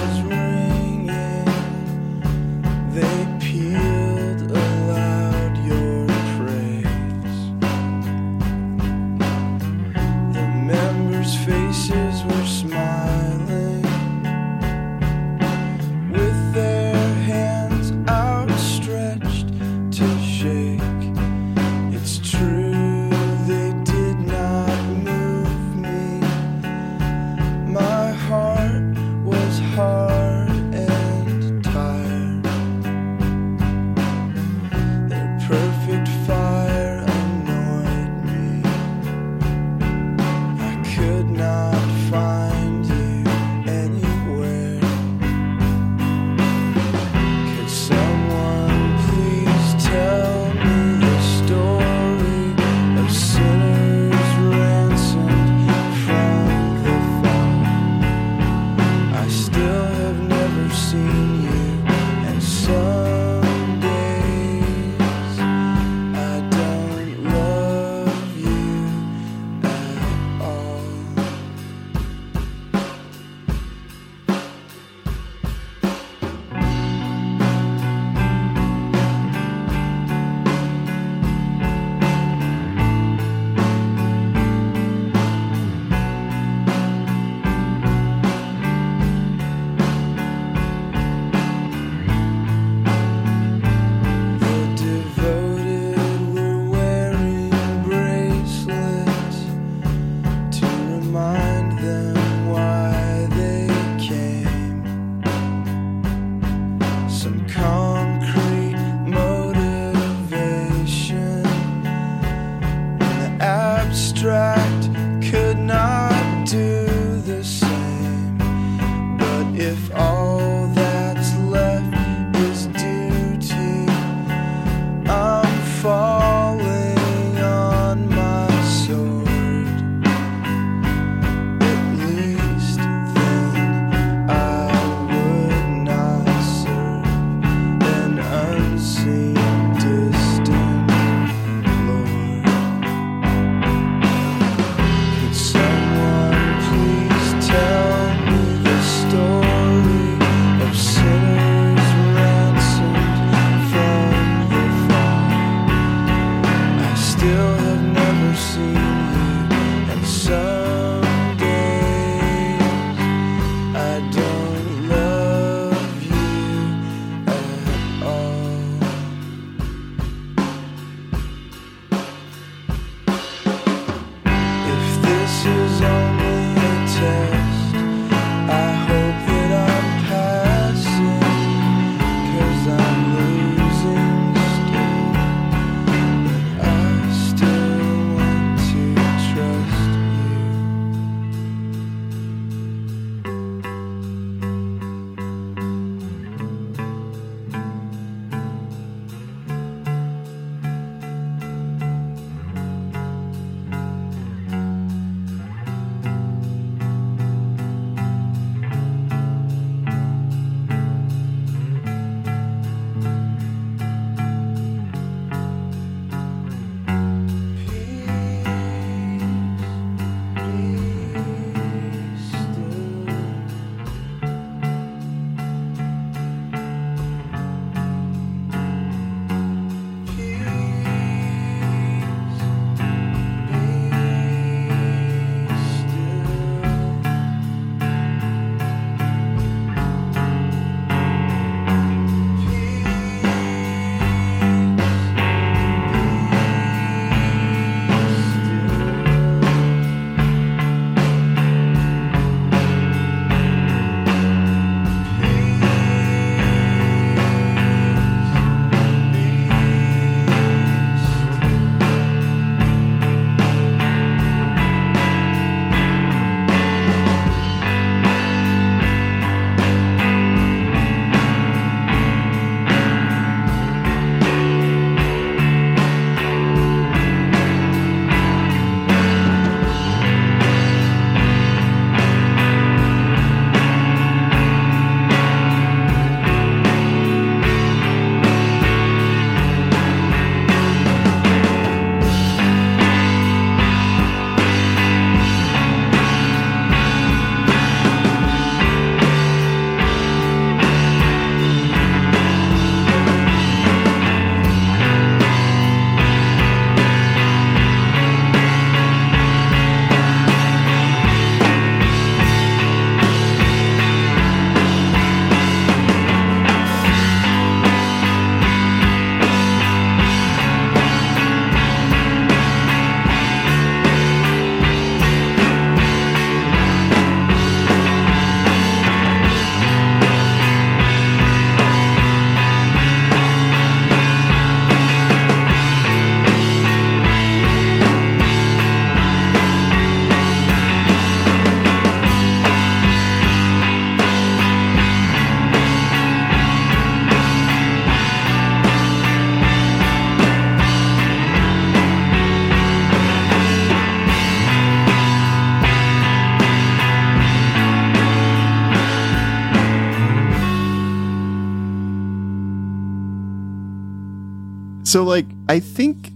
So like I think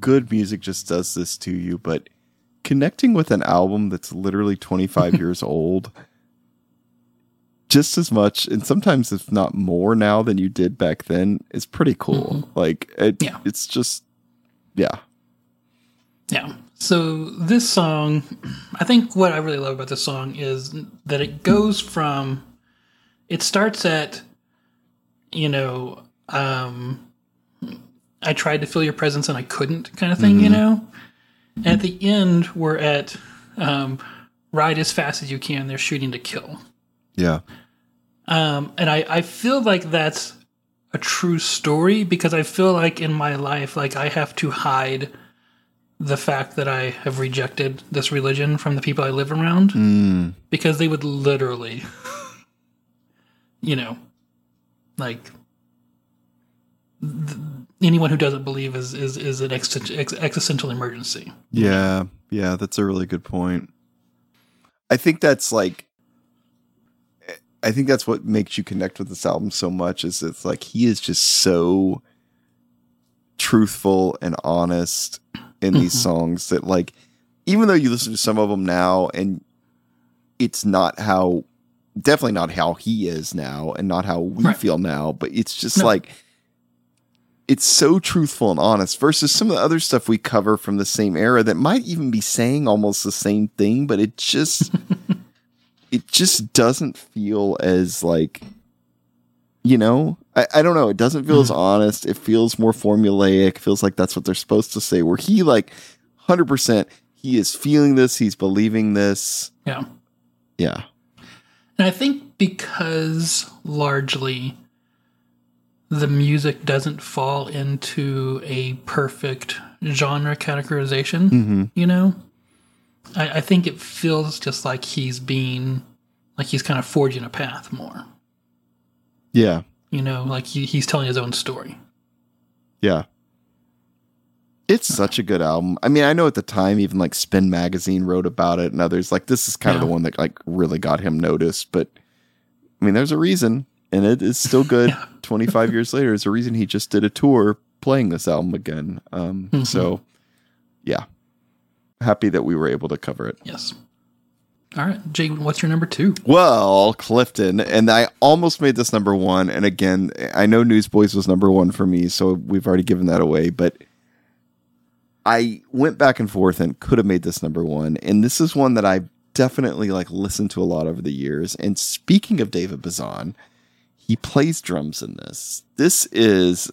good music just does this to you, but connecting with an album that's literally 25 years old just as much and sometimes if not more now than you did back then is pretty cool. Like it, Yeah. it's just yeah. Yeah. So this song, I think what I really love about this song is that it goes from, it starts at, you know, um, I tried to feel your presence and I couldn't kind of thing, you know? And at the end, we're at, um, ride as fast as you can. They're shooting to kill. Yeah. Um, and I, I feel like that's a true story because I feel like in my life, like I have to hide the fact that I have rejected this religion from the people I live around because they would literally, you know, like th- anyone who doesn't believe is is, is an ex- ex- existential emergency. Yeah, yeah, that's a really good point. I think that's like I think that's what makes you connect with this album so much is it's like he is just so truthful and honest in these mm-hmm. songs that like even though you listen to some of them now and it's not how definitely not how he is now and not how we Right. feel now but it's just No. like it's so truthful and honest versus some of the other stuff we cover from the same era that might even be saying almost the same thing but it just it just doesn't feel as like you know I, I don't know. It doesn't feel as mm-hmm. honest. It feels more formulaic. Feels like that's what they're supposed to say. Where he like 100% he is feeling this. He's believing this. Yeah. yeah. And I think because largely the music doesn't fall into a perfect genre categorization, mm-hmm. you know, I, I think it feels just like he's being, like he's kind of forging a path more, yeah. You know, like he, he's telling his own story. Yeah. It's such a good album. I mean, I know at the time even like Spin magazine wrote about it and others. Like this is kind of the one that like really got him noticed, but I mean, there's a reason and it is still good 25 years later. There's the reason he just did a tour playing this album again. Um so yeah. Happy that we were able to cover it. Yes. All right, Jay, what's your number two? Well, Clifton, and I almost made this number one. And again, I know Newsboys was number one for me, so we've already given that away. But I went back and forth and could have made this number one. And this is one that I definitely like listened to a lot over the years. And speaking of David Bazan, he plays drums in this. This is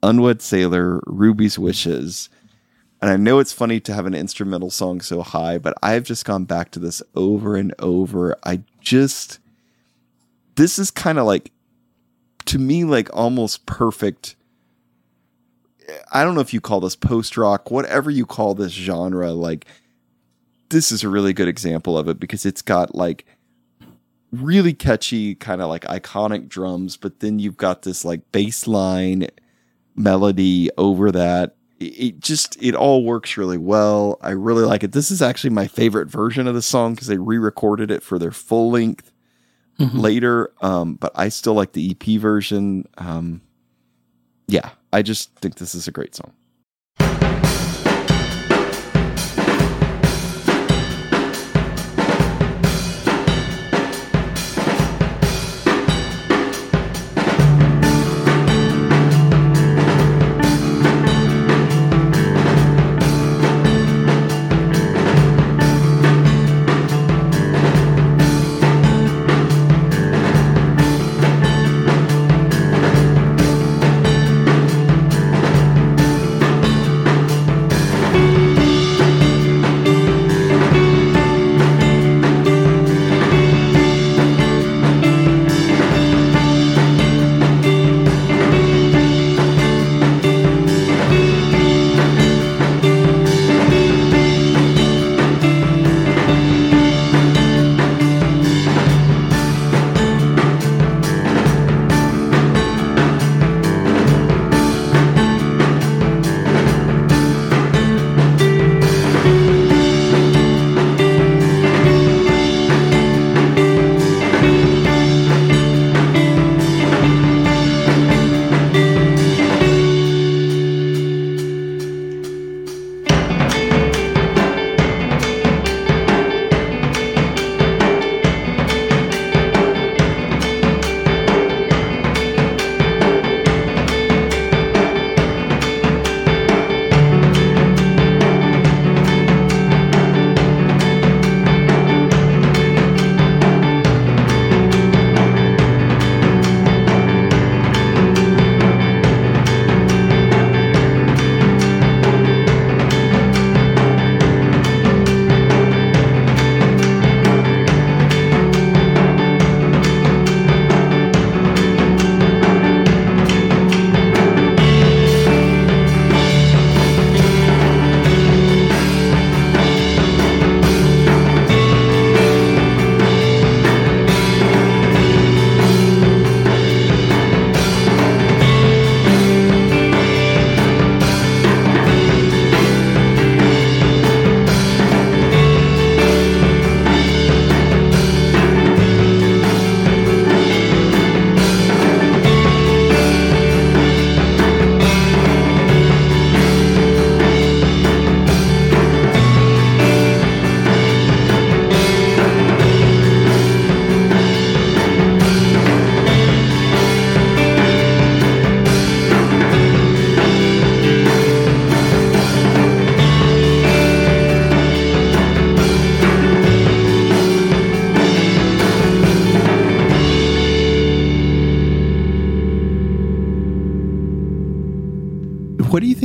Unwed Sailor, Ruby's Wishes. And I know it's funny to have an instrumental song so high, but I've just gone back to this over and over. I just, this is kind of like, to me, like almost perfect. I don't know if you call this post rock, whatever you call this genre, like, this is a really good example of it because it's got like really catchy, kind of like iconic drums, but then you've got this like bass line melody over that. It, it just it all works really well. I really like it. This is actually my favorite version of the song because they re-recorded it for their full length later. Um, but I still like the EP version. Um, yeah, I just think this is a great song.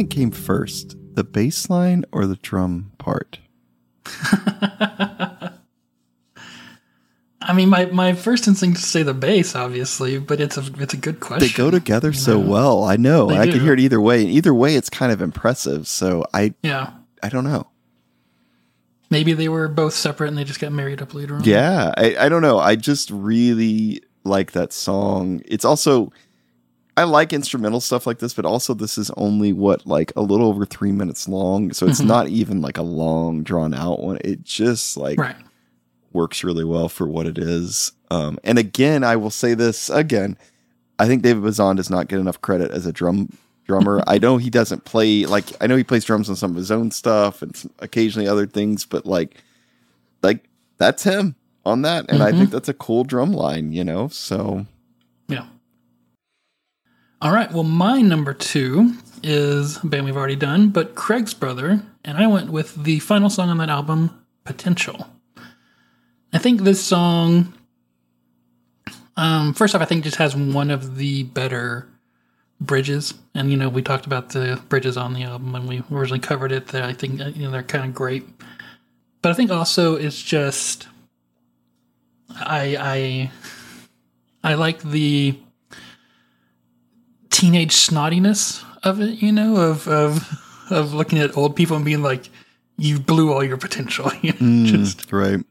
Think came first, the bass line or the drum part? I mean, my, my first instinct is to say the bass, obviously, but it's a it's a good question. They go together so well. I know. They I can hear it either way. And either way, it's kind of impressive. So I, Yeah, I don't know. maybe they were both separate and they just got married up later on. Yeah, I, I don't know. I just really like that song. It's also I like instrumental stuff like this, but also this is only what like a little over three minutes long, so it's Mhm. not even like a long drawn out one. It just like right. works really well for what it is. Um, and again, I will say this again. I think David Bazan does not get enough credit as a drum drummer. I know he doesn't play like I know he plays drums on some of his own stuff and some, occasionally other things, but like like that's him on that, and I Mhm. think that's a cool drum line. You know, so Yeah. All right. Well, my number two is a band we've already done, but Craig's brother, and I went with the final song on that album, Potential. I think this song, um, first off, I think just has one of the better bridges, and you know we talked about the bridges on the album when we originally covered it. That I think you know they're kind of great, but I think also it's just I I I like the teenage snottiness of it, you know, of of of looking at old people and being like, "You blew all your potential." You know, mm, just right.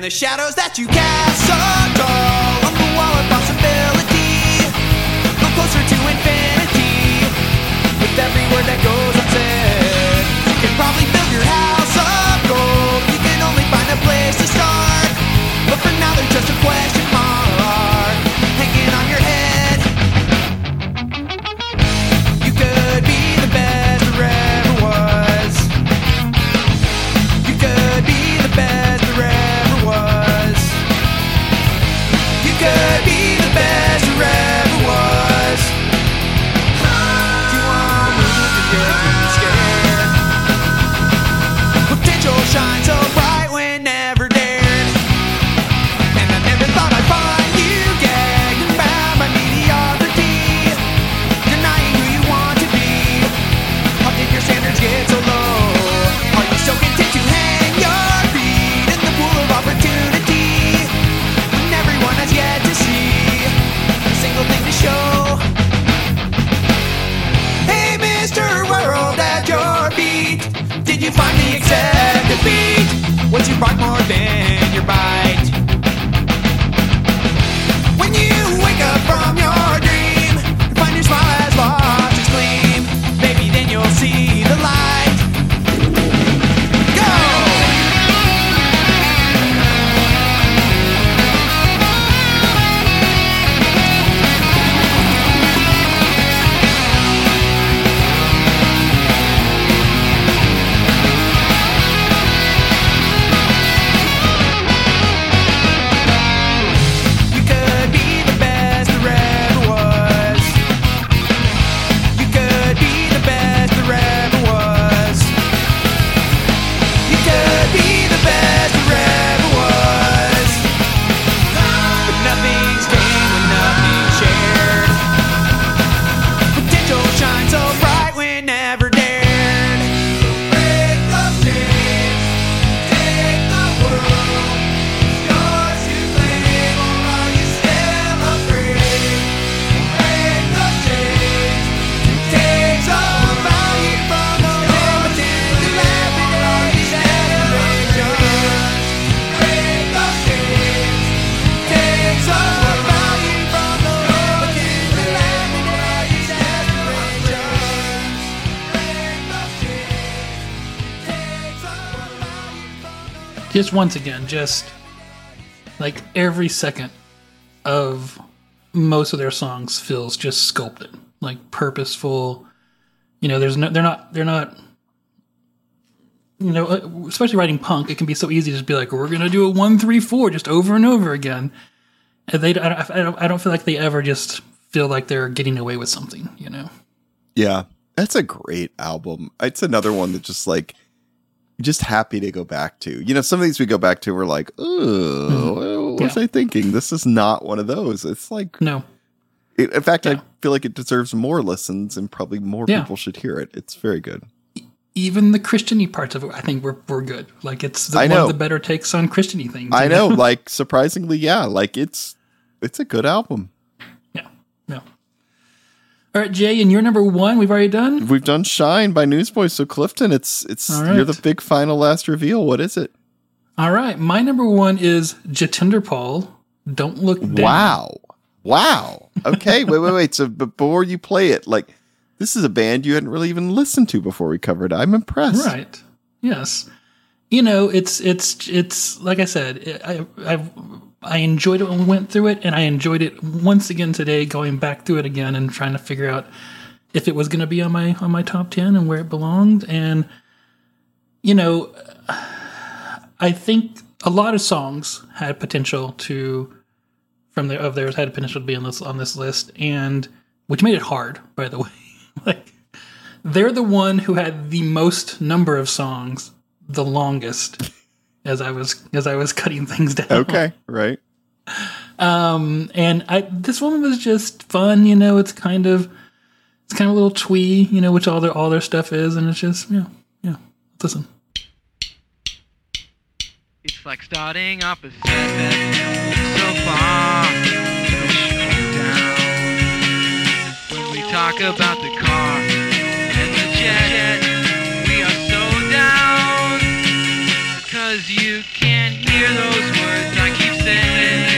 And the shadows that you cast so tall on the wall of possibility are closer to infinity. With every word that goes unsaid, you can probably build your house of gold. You can only find a place to start, but for now there's just a question mark just once again, just like every second of most of their songs feels just sculpted, like purposeful. You know, there's no, they're not, they're not you know, uh, especially writing punk, it can be so easy to just be like, we're to do a one, three, four just over and over again. And they, I don't, I don't, I don't feel like they ever just feel like they're getting away with something, you know? Yeah, that's a great album. It's another one that just like just happy to go back to. You know, some of these we go back to, we're like, oh, what was Yeah. I thinking? This is not one of those. It's like, No. it, in fact, Yeah. I feel like it deserves more listens, and probably more Yeah. people should hear it. It's very good. Even the Christian-y parts of it, I think were, were good. Like it's the, I one of the better takes on Christian-y things. I know, like surprisingly, yeah, like it's it's a good album. Yeah. No. All right, Jay, and you're number one. We've already done. We've done "Shine" by Newsboys, so Clifton, it's it's All you're the big final last reveal. What is it? All right, my number one is Jetenderpaul. Don't look down. Wow. Wow. Okay. wait, wait, wait. So before you play it, like this is a band you hadn't really even listened to before we covered. I'm impressed. Right. Yes. You know, it's it's it's like I said, I I I enjoyed it when we went through it, and I enjoyed it once again today, going back through it again and trying to figure out if it was going to be on my on my top ten and where it belonged. And you know, I think a lot of songs had potential to from their of theirs had potential to be on this on this list, and which made it hard, by the way. like they're the one who had the most number of songs, the longest, as I was as I was cutting things down. Okay. Right. Um, and I this one was just fun. You know, it's kind of it's kind of a little twee. You know, which all their all their stuff is, and it's just yeah, yeah. Listen. It's like starting up a set so far down. When we talk about the Cause you can't hear those words I keep saying.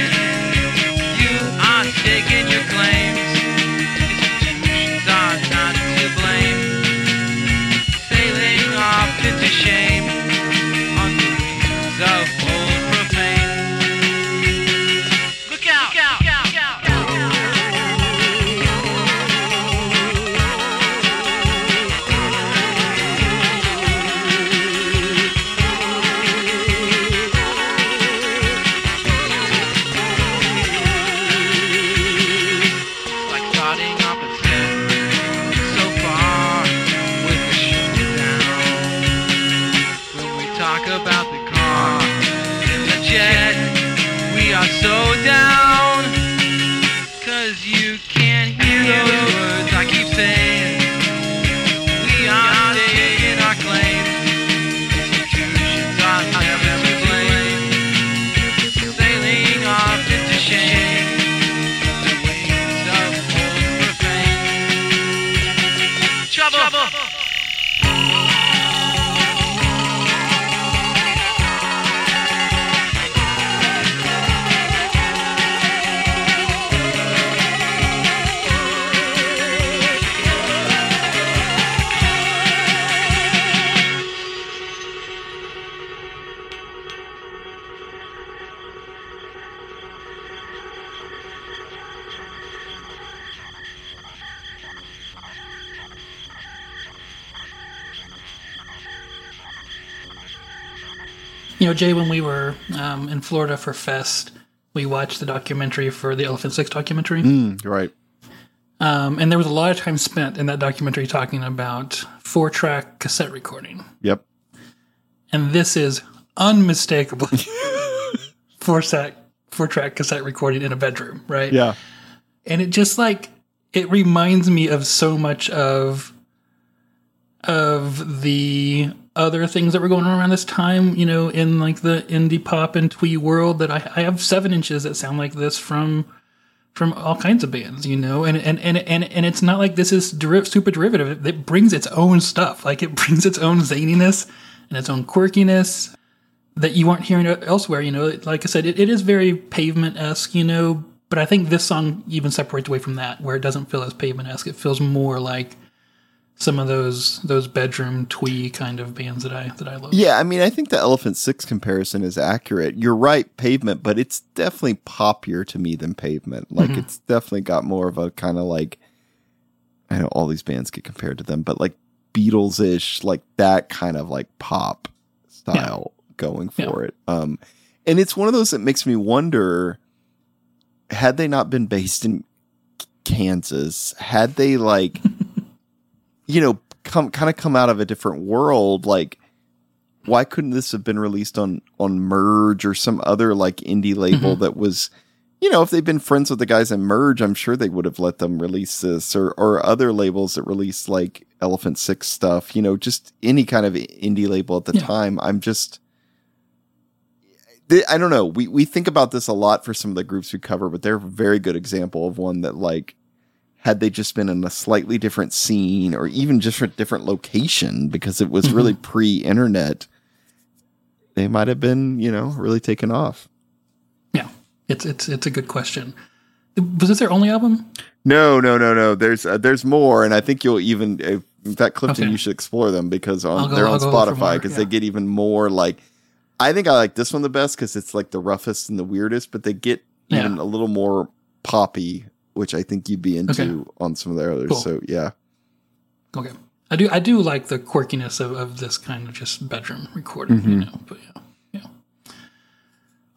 Know, Jay, when we were um, in Florida for Fest, we watched the documentary for the Elephant Six documentary. Mm, right. Um, and there was a lot of time spent in that documentary talking about four track cassette recording. Yep. And this is unmistakably four track four track cassette recording in a bedroom, right? Yeah. And it just like it reminds me of so much of of the other things that were going on around this time, you know, in like the indie pop and twee world that I, I have seven inches that sound like this from from all kinds of bands, you know, and and and and, and it's not like this is deri- super derivative. It brings its own stuff, like it brings its own zaniness and its own quirkiness that you aren't hearing elsewhere. You know, like I said, it, it is very pavement esque, you know, but I think this song even separates away from that, where it doesn't feel as pavement esque. It feels more like some of those those bedroom twee kind of bands that I that I love. Yeah, I mean, I think the Elephant Six comparison is accurate. You're right, pavement, but it's definitely poppier to me than pavement. Like, Mhm. it's definitely got more of a kind of like, I know all these bands get compared to them, but like Beatles ish, like that kind of like pop style going Yeah. for it. Um, and it's one of those that makes me wonder had they not been based in Kansas, had they like, you know, come kind of come out of a different world, like why couldn't this have been released on on Merge or some other like indie label mm-hmm. that was, you know, if they'd been friends with the guys at Merge, I'm sure they would have let them release this or or other labels that release like Elephant Six stuff, you know, just any kind of indie label at the Yeah. time. I'm just I don't know. We we think about this a lot for some of the groups we cover, but they're a very good example of one that like had they just been in a slightly different scene or even just a different location because it was really pre-internet, they might have been, you know, really taken off. Yeah, it's it's it's a good question. Was this their only album? No, no, no, no. There's uh, there's more, and I think you'll even uh, in fact, Clifton, Okay. you should explore them because on go- they're I'll on go look for Spotify because yeah. they get even more like. I think I like this one the best because it's like the roughest and the weirdest, but they get even a little more poppy, which I think you'd be into Okay. on some of the others. Cool. So yeah, Okay, I do I do like the quirkiness of, of this kind of just bedroom recording, Mm-hmm. you know. But yeah, yeah.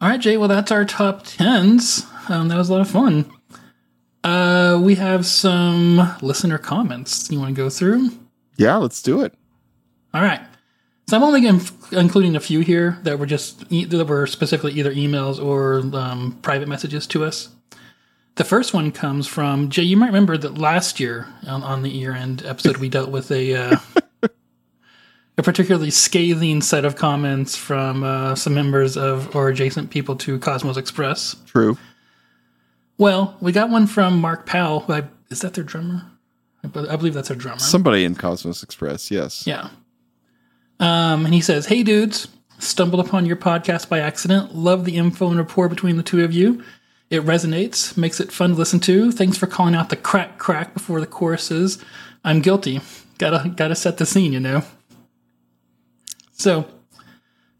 All right, Jay. Well, that's our top tens. Um, that was a lot of fun. Uh, we have some listener comments. You want to go through? yeah, let's do it. All right. So I'm only including a few here that were just that were specifically either emails or um, private messages to us. The first one comes from Jay. You might remember that last year on, on the year-end episode we dealt with a uh, a particularly scathing set of comments from uh, some members of or adjacent people to Cosmos Express. True. Well, we got one from Mark Powell. Who I, is that their drummer? I, I believe that's their drummer. Somebody in Cosmos Express, yes. Yeah. Um, and he says, Hey dudes, stumbled upon your podcast by accident. Love the info and rapport between the two of you. It resonates, makes it fun to listen to. Thanks for calling out the crack crack before the choruses. I'm guilty. Gotta gotta set the scene, you know. So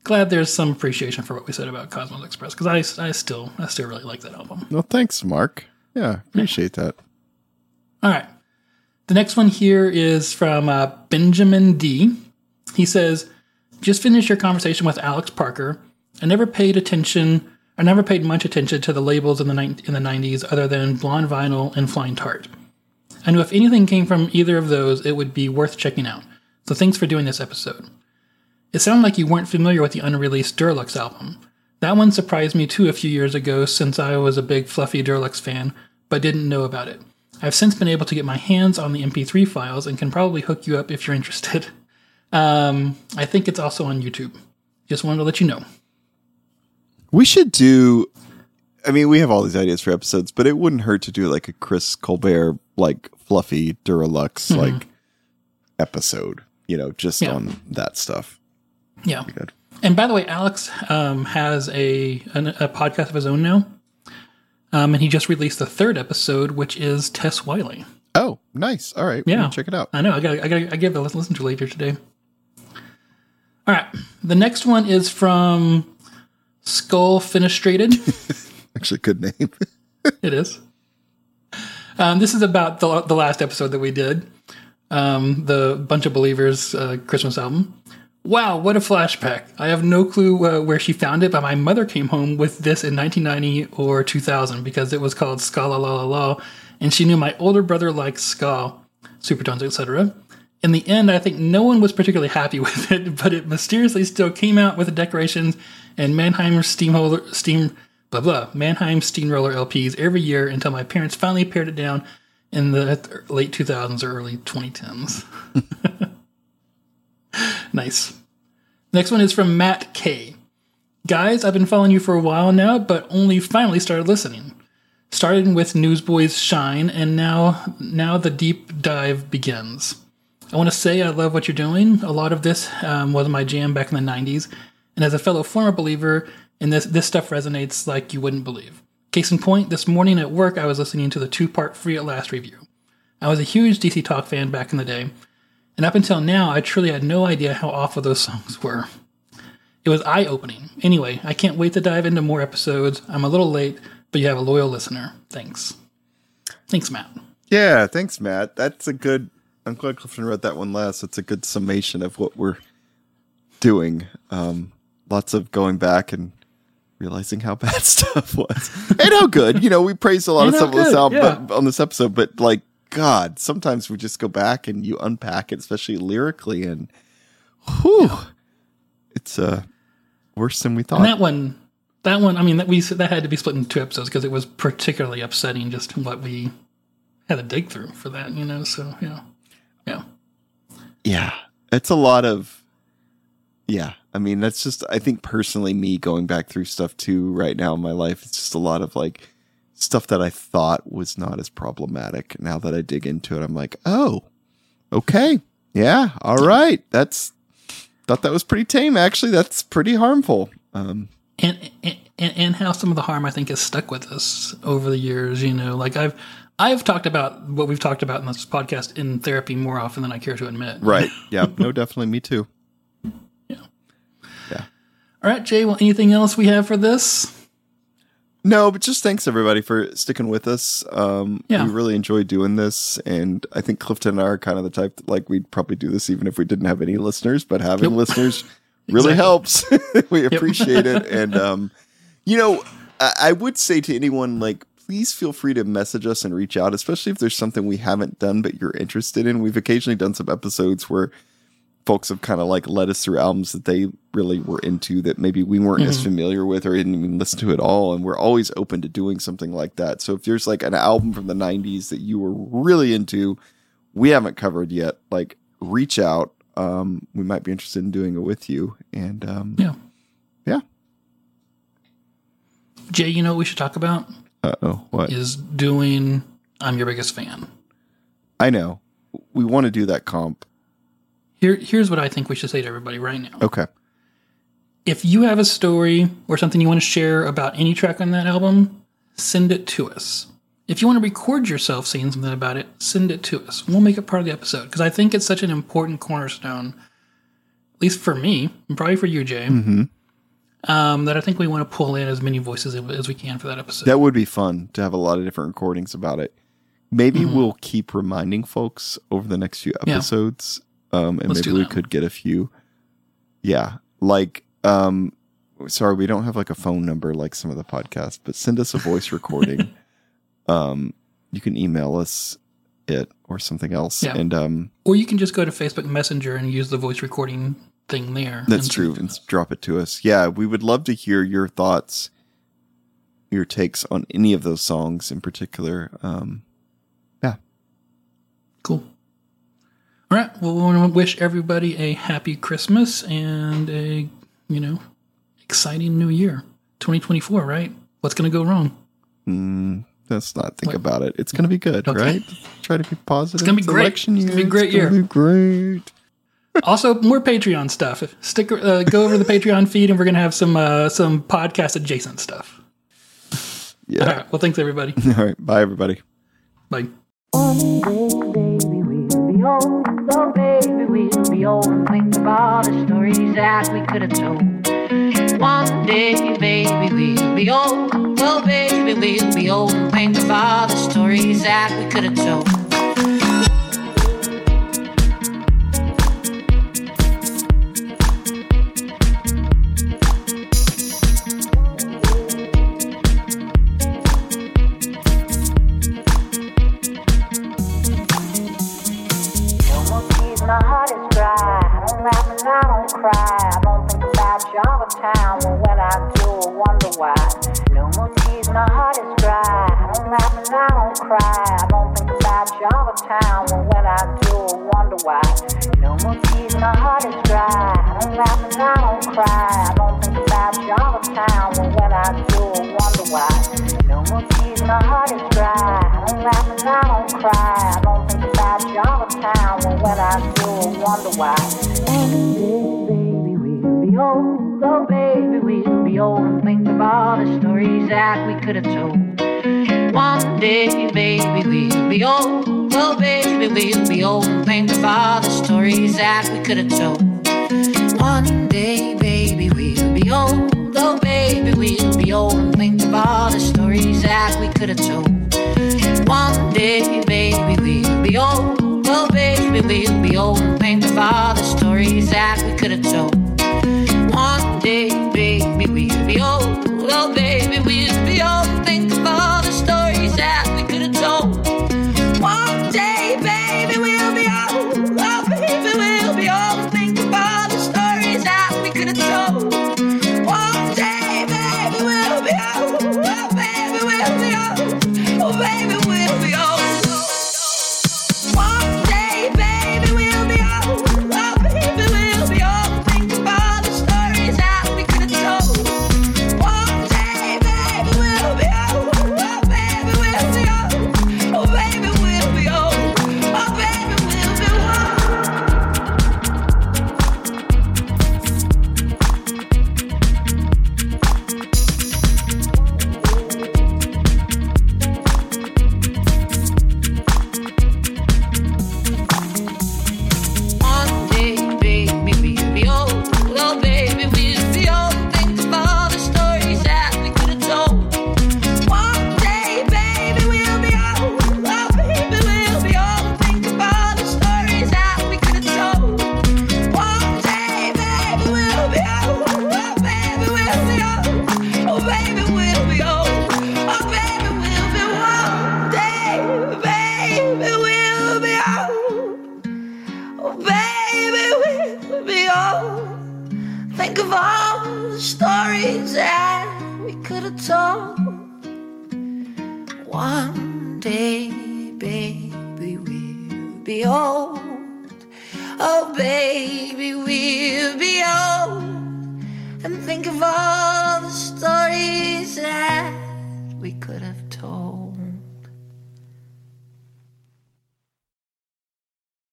glad there's some appreciation for what we said about Cosmos Express because I, I still I still really like that album. Well, thanks, Mark. Yeah, appreciate that. All right. The next one here is from uh, Benjamin D. He says, "Just finished your conversation with Alex Parker. I never paid attention. I never paid much attention to the labels in the ni- in the '90s, other than Blonde Vinyl and Flying Tart. I knew if anything came from either of those, it would be worth checking out. So thanks for doing this episode. It sounded like you weren't familiar with the unreleased Duraluxe album. That one surprised me too a few years ago since I was a big Fluffy Duraluxe fan, but didn't know about it. I've since been able to get my hands on the MP3 files and can probably hook you up if you're interested. Um, I think it's also on YouTube. Just wanted to let you know. We should do. I mean, we have all these ideas for episodes, but it wouldn't hurt to do like a Chris Colbert, like fluffy Duraluxe, like episode. You know, just Yeah. on that stuff. Yeah. Good. And by the way, Alex um, has a an, a podcast of his own now, um, and he just released the third episode, which is Tess Wiley. Oh, nice. All right. Yeah, check it out. I know. I got. I got. I give it a listen to later today. All right. The next one is from Skull Fenestrated. Actually, good name. it is. Um, this is about the the last episode that we did. Um, the Bunch of Believers uh, Christmas album. Wow, what a flashback! I have no clue uh, where she found it, but my mother came home with this in 1990 or 2000 because it was called Ska La La La La, and she knew my older brother liked ska, supertones, etc. In the end, I think no one was particularly happy with it, but it mysteriously still came out with the decorations and Mannheim Steamroller Steam blah blah Mannheim Steamroller LPs every year until my parents finally pared it down in the late 2000s or early 2010s. nice. Next one is from Matt K. Guys, I've been following you for a while now, but only finally started listening. Starting with Newsboys Shine, and now now the deep dive begins. I want to say I love what you're doing. A lot of this um, was my jam back in the 90s, and as a fellow former believer, and this this stuff resonates like you wouldn't believe. Case in point, this morning at work, I was listening to the two-part Free at Last review. I was a huge DC Talk fan back in the day, and up until now, I truly had no idea how awful those songs were. It was eye opening. Anyway, I can't wait to dive into more episodes. I'm a little late, but you have a loyal listener. Thanks. Thanks, Matt. yeah, thanks, Matt. That's a good. I'm glad Clifton read that one last. It's a good summation of what we're doing. Um, lots of going back and realizing how bad stuff was and how good. You know, we praised a lot of And stuff on this, album, yeah. on this episode, but like, God, sometimes we just go back and you unpack it, especially lyrically, and whew, it's uh, worse than we thought. And that one, that one, I mean, that we that had to be split into two episodes because it was particularly upsetting just what we had to dig through for that, you know. So yeah, yeah, Yeah. It's a lot of yeah. I mean, that's just I think personally me going back through stuff too right now in my life. It's just a lot of like stuff that I thought was not as problematic. Now that I dig into it, I'm like, oh, okay. Yeah, all right. That's thought that was pretty tame actually. That's pretty harmful. Um and, and and how some of the harm I think has stuck with us over the years. You know, like I've I've talked about what we've talked about in this podcast in therapy more often than I care to admit. right. Yeah, no, definitely me too. Yeah. Yeah. All right, Jay. Well, anything else we have for this? No, but just thanks everybody for sticking with us. Um, Yeah. We really enjoy doing this, and I think Clifton and I are kind of the type that, like we'd probably do this even if we didn't have any listeners. But having listeners really helps. we appreciate it, and um, you know, I, I would say to anyone like. Please feel free to message us and reach out, especially if there's something we haven't done but you're interested in. We've occasionally done some episodes where folks have kind of like led us through albums that they really were into that maybe we weren't as familiar with or didn't even listen to at all. And we're always open to doing something like that. So if there's like an album from the 90s that you were really into, we haven't covered yet, like reach out. Um, we might be interested in doing it with you. And um, Yeah. yeah. Jay, you know what we should talk about oh, what? is doing. I'm your biggest fan. I know. We want to do that comp. Here, here's what I think we should say to everybody right now. Okay. If you have a story or something you want to share about any track on that album, send it to us. If you want to record yourself saying something about it, send it to us. We'll make it part of the episode because I think it's such an important cornerstone, at least for me, and probably for you, Jay, mm-hmm. Um, that I think we want to pull in as many voices as we can for that episode. That would be fun to have a lot of different recordings about it. Maybe we'll keep reminding folks over the next few Mm-hmm. Yeah. episodes. Um, and Let's maybe we could get a few. Yeah. Like, um, sorry, we don't have like a phone number like some of the podcasts, but send us a voice recording. um, you can email us it or something else. Yeah. And, um, or you can just go to Facebook Messenger and use the voice recording thing there. That's true. And drop it to us. Yeah, we would love to hear your thoughts, your takes on any of those songs in particular. Um, yeah. Cool. All right. Well, we want to wish everybody a happy Christmas and a, you know, exciting new year. 2024, right? What's going to go wrong? mm, let's not think What? about it. It's going to be good, Okay. right? Try to be positive. It's gonna be great. Election It's year. gonna be a great year. be great. Also, more Patreon stuff. Stick, uh, go over to the Patreon feed, and we're going to have some uh, some podcast adjacent stuff. Yeah. right. Well, thanks everybody. All right. Bye, everybody. Bye. be old, oh baby, we'll be old and think of all the stories that we could have told. One day, baby, we'll be old, oh baby, we'll be old and think of all the stories that we could have told.